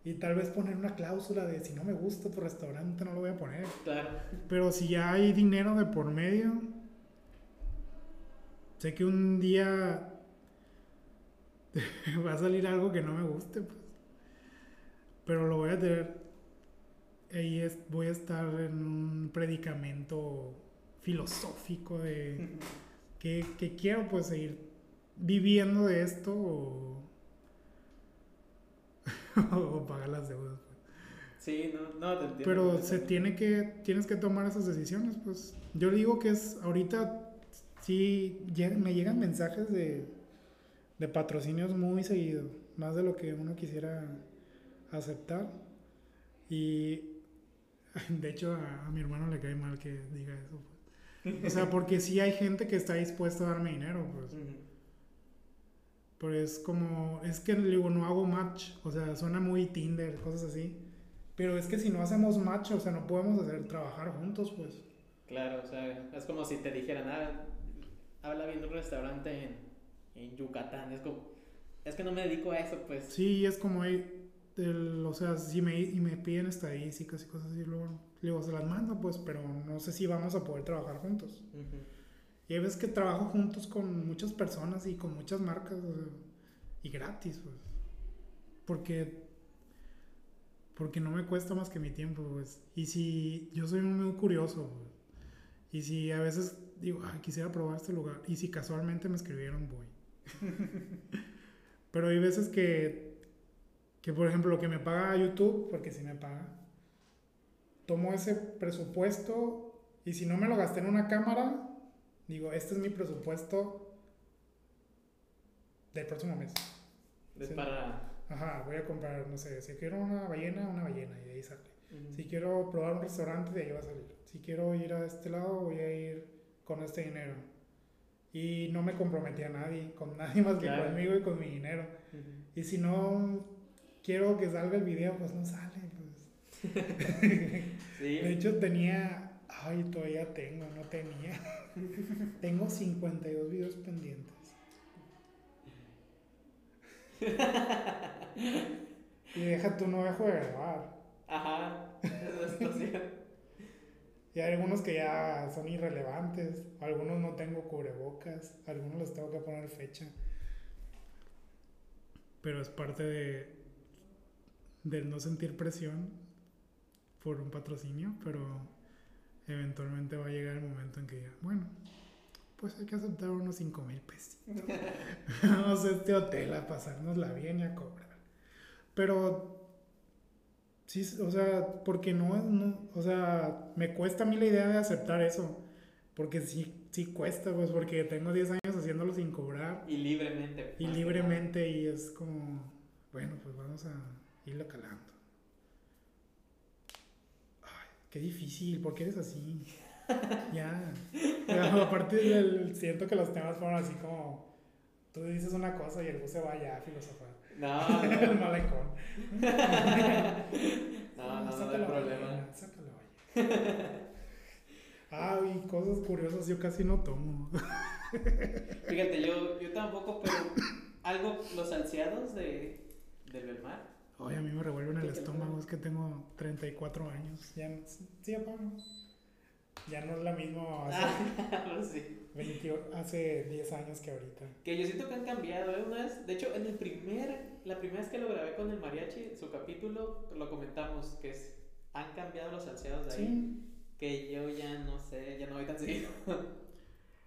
Y tal vez poner una cláusula de si no me gusta tu restaurante no lo voy a poner. Claro. Pero si ya hay dinero de por medio, sé que un día va a salir algo que no me guste, pues. Pero lo voy a tener. Ahí es, voy a estar en un predicamento filosófico de que, quiero pues seguir viviendo de esto o, o pagar las deudas. Pues. Sí, no, no te entiendo. Pero se tiene que, tienes que tomar esas decisiones, pues. Yo digo que es ahorita sí me llegan mensajes de, de patrocinios muy seguido, más de lo que uno quisiera aceptar. Y de hecho a, mi hermano le cae mal que diga eso. Pues. O sea, porque sí hay gente que está dispuesta a darme dinero, pues. Pero es como, es que digo, no hago match, o sea, suena muy Tinder, cosas así. Pero es que si no hacemos match, o sea, no podemos hacer trabajar juntos, pues. Claro, o sea, es como si te dijeran, ah, habla bien de un restaurante en, en Yucatán. Es como, es que no me dedico a eso, pues. Sí, es como, el, o sea, si me, y me piden estadísticas y cosas así, luego, luego se las mando, pues, pero no sé si vamos a poder trabajar juntos. Y hay veces que trabajo juntos con muchas personas y con muchas marcas, y gratis, pues. Porque porque no me cuesta más que mi tiempo, pues. Y si yo soy muy curioso, pues. y si a veces digo, ay, quisiera probar este lugar. Y si casualmente me escribieron, voy. Pero hay veces que, que, por ejemplo, lo que me paga YouTube, porque si me paga, tomo ese presupuesto y si no me lo gasté en una cámara, digo, este es mi presupuesto del próximo mes. Es para... Ajá, voy a comprar, no sé, si quiero una ballena, una ballena, y de ahí sale. Si quiero probar un restaurante, de ahí va a salir. Si quiero ir a este lado, voy a ir con este dinero. Y no me comprometí a nadie, con nadie más que conmigo y con mi dinero. Y si no quiero que salga el video, pues no sale. Pues. De hecho tenía, ay, todavía tengo, no tenía. tengo 52 videos pendientes. y deja tú, no dejo de grabar. Ajá, eso es y hay algunos que ya son irrelevantes, algunos no tengo cubrebocas, algunos les tengo que poner fecha. pero es parte de del no sentir presión por un patrocinio, pero eventualmente va a llegar el momento en que diga, bueno, pues hay que aceptar unos 5 mil pesos. Vamos a este hotel a pasárnosla bien y a cobrar. Pero, sí, o sea, porque no, no, o sea, me cuesta a mí la idea de aceptar eso. Porque sí, sí cuesta, pues, porque tengo 10 años haciéndolo sin cobrar. Y libremente. Y libremente, y es como, bueno, pues vamos a irlo calando. Ay, qué difícil, ¿por qué eres así? ya. Pero aparte, del, siento que los temas fueron así como, tú dices una cosa y el bus se va ya a filosofar. No, no. el malecón. no, no, no, no hay problema. Sácalo, Ah, y cosas curiosas yo casi no tomo. Fíjate, yo, yo tampoco, pero algo, los ansiados de, del Belmar. Oye, a mí me revuelven el estómago, es que tengo 34 años. Ya, sí, apago. Ya no es la misma hace, Ah, sí. 20 hace 10 años que ahorita. Que yo siento que han cambiado, ¿eh? Una vez, de hecho, en el primer, la primera vez que lo grabé con el mariachi, su capítulo, lo comentamos, que es, han cambiado los ansiados de ahí. Sí. Que yo ya no sé, ya no voy tan seguido.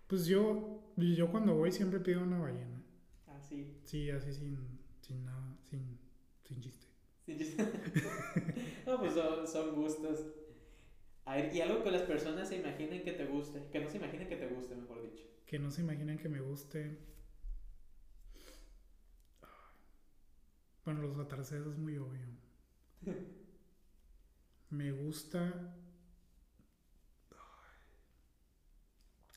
Pues yo, yo cuando voy siempre pido una ballena. Así. Sí, así sin, sin nada, sin, sin chiste. No, pues son, son gustos. A ver, y algo que las personas se imaginen que te guste, que no se imaginen que te guste, mejor dicho. Que no se imaginen que me guste. Bueno, los atardeceres es muy obvio. Me gusta.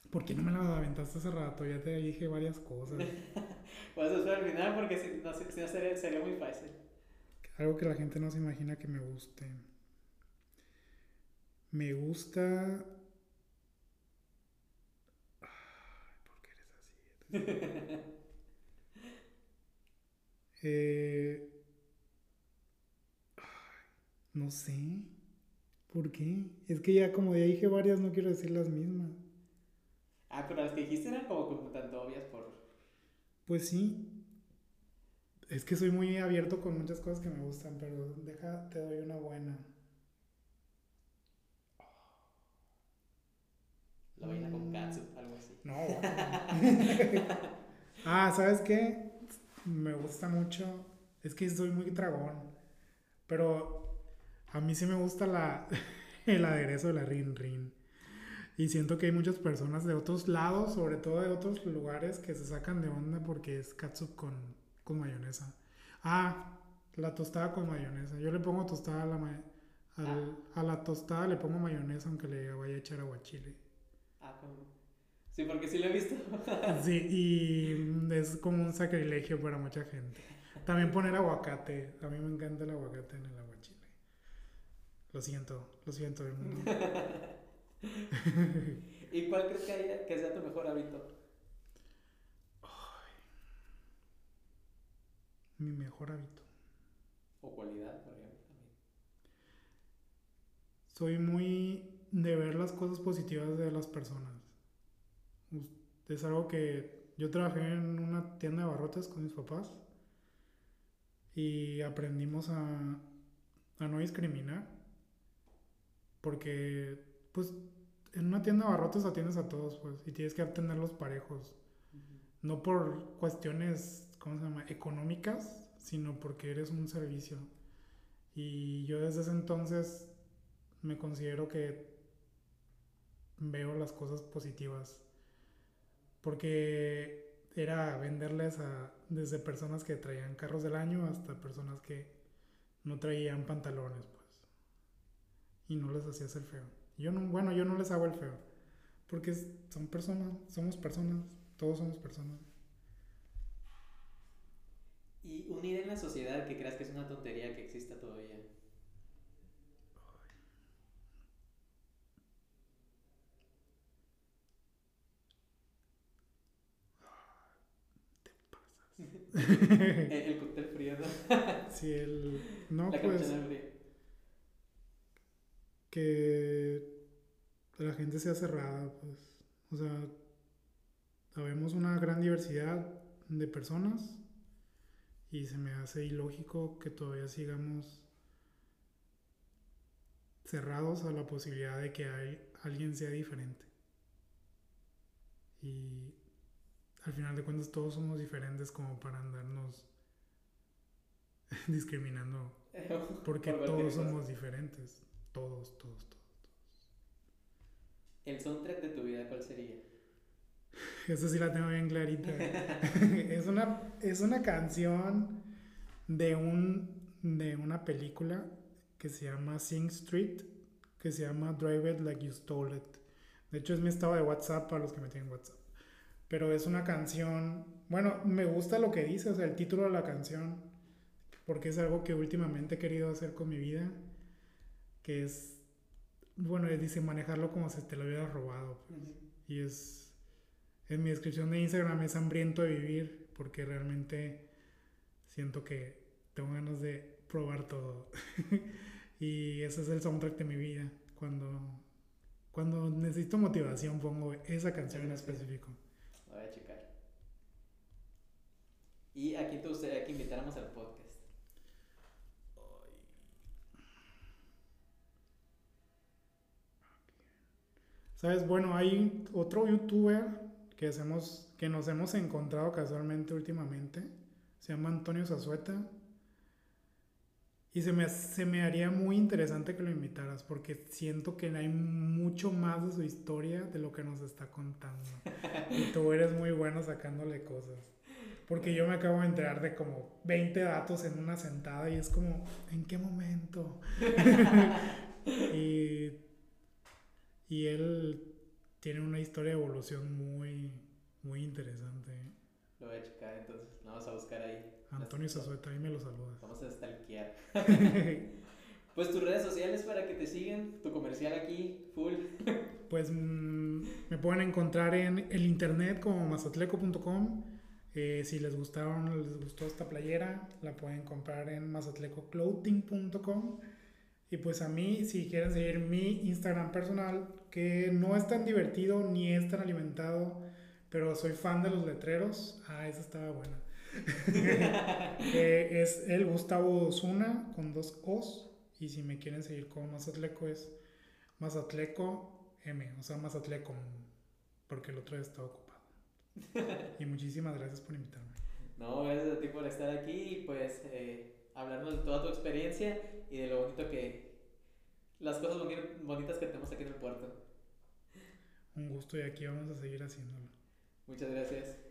¿Por qué no me la aventaste hace rato? Ya te dije varias cosas. Vas a esperar al final porque si no, si no sería, sería muy fácil. Algo que la gente no se imagina que me guste. Me gusta. Ay, ¿por qué eres así? Eh, ay, no sé. ¿Por qué? Es que ya como ya dije varias, no quiero decir las mismas. Ah, pero las que dijiste eran como, como tanto obvias por... Pues sí. Es que soy muy abierto con muchas cosas que me gustan, pero deja, te doy una buena. La vaina con Mm. katsu, algo así. No. ah, ¿sabes qué? Me gusta mucho. Es que soy muy dragón. Pero a mí sí me gusta la, el aderezo de la Rin Rin. Y siento que hay muchas personas de otros lados, sobre todo de otros lugares, que se sacan de onda porque es katsu con, con mayonesa. Ah, la tostada con mayonesa. Yo le pongo tostada a la, ma- al- a la tostada, le pongo mayonesa aunque le vaya a echar aguachile. Ah, como... Sí, porque sí lo he visto. Sí, y es como un sacrilegio para mucha gente. También poner aguacate. A mí me encanta el aguacate en el aguachile. Lo siento, lo siento mundo. ¿Y cuál crees que, haya- que sea tu mejor hábito? Mi mejor hábito. O cualidad, por ejemplo. también. Soy muy de ver las cosas positivas de las personas. Es algo que yo trabajé en una tienda de barrotes con mis papás y aprendimos a, a no discriminar porque pues en una tienda de barrotes atiendes a todos pues y tienes que atenderlos parejos no por cuestiones ¿cómo se llama? económicas sino porque eres un servicio. Y yo desde ese entonces me considero que veo las cosas positivas porque era venderles a desde personas que traían carros del año hasta personas que no traían pantalones pues. Y no les hacías el feo. Yo no bueno yo no les hago el feo porque son personas somos personas todos somos personas Y unir en la sociedad que creas que es una tontería que exista todavía. el, el cóctel frío, ¿no? si el no la pues fría. que la gente sea cerrada, pues. O sea, sabemos una gran diversidad de personas Y se me hace ilógico que todavía sigamos cerrados a la posibilidad de que hay, alguien sea diferente. Y al final de cuentas todos somos diferentes como para andarnos discriminando. Porque todos somos diferentes. Todos, todos, todos. ¿El soundtrack de tu vida cuál sería? Esa sí la tengo bien clarita. es, una, es una canción de, un, de una película que se llama Sing Street, que se llama Drive It Like You Stole It. De hecho, es mi estado de WhatsApp para los que me tienen WhatsApp. Pero es una canción, bueno, me gusta lo que dice, o sea, el título de la canción, porque es algo que últimamente he querido hacer con mi vida, que es bueno, dice manejarlo como si te lo hubieras robado. Pues. Y es, en mi descripción de Instagram es hambriento de vivir porque realmente siento que tengo ganas de probar todo. y ese es el soundtrack de mi vida. Cuando, cuando necesito motivación pongo esa canción en específico. voy a checar. ¿Y a quién te gustaría que invitáramos al podcast? Sabes, bueno, hay otro youtuber que, hacemos, que nos hemos encontrado casualmente últimamente. Se llama Antonio Zazueta. Y se me, se me haría muy interesante que lo invitaras porque siento que hay mucho más de su historia de lo que nos está contando. Y tú eres muy bueno sacándole cosas. Porque yo me acabo de enterar de como 20 datos en una sentada y es como, ¿en qué momento? y y él tiene una historia de evolución muy, muy interesante. Lo voy a checar entonces, vamos a buscar ahí. Antonio Sazueta, ahí me lo saludas. Vamos a stalkear. pues tus redes sociales para que te sigan, tu comercial aquí, full. pues mm, me pueden encontrar en el internet como mazatleco.com. Eh, si les gustaron, les gustó esta playera, la pueden comprar en mazatlecoclothing.com. Y pues a mí, si quieren seguir mi Instagram personal, que no es tan divertido ni es tan alimentado, pero soy fan de los letreros. Ah, esa estaba buena. Eh, es el Gustavo Osuna con dos O's. Y si me quieren seguir con Mazatleco es Mazatleco M, o sea, Mazatleco, porque el otro está ocupado. y muchísimas gracias por invitarme. No, gracias a ti por estar aquí y pues eh, hablarnos de toda tu experiencia y de lo bonito que. las cosas bonitas que tenemos aquí en el puerto. Un gusto y aquí vamos a seguir haciéndolo. Muchas gracias.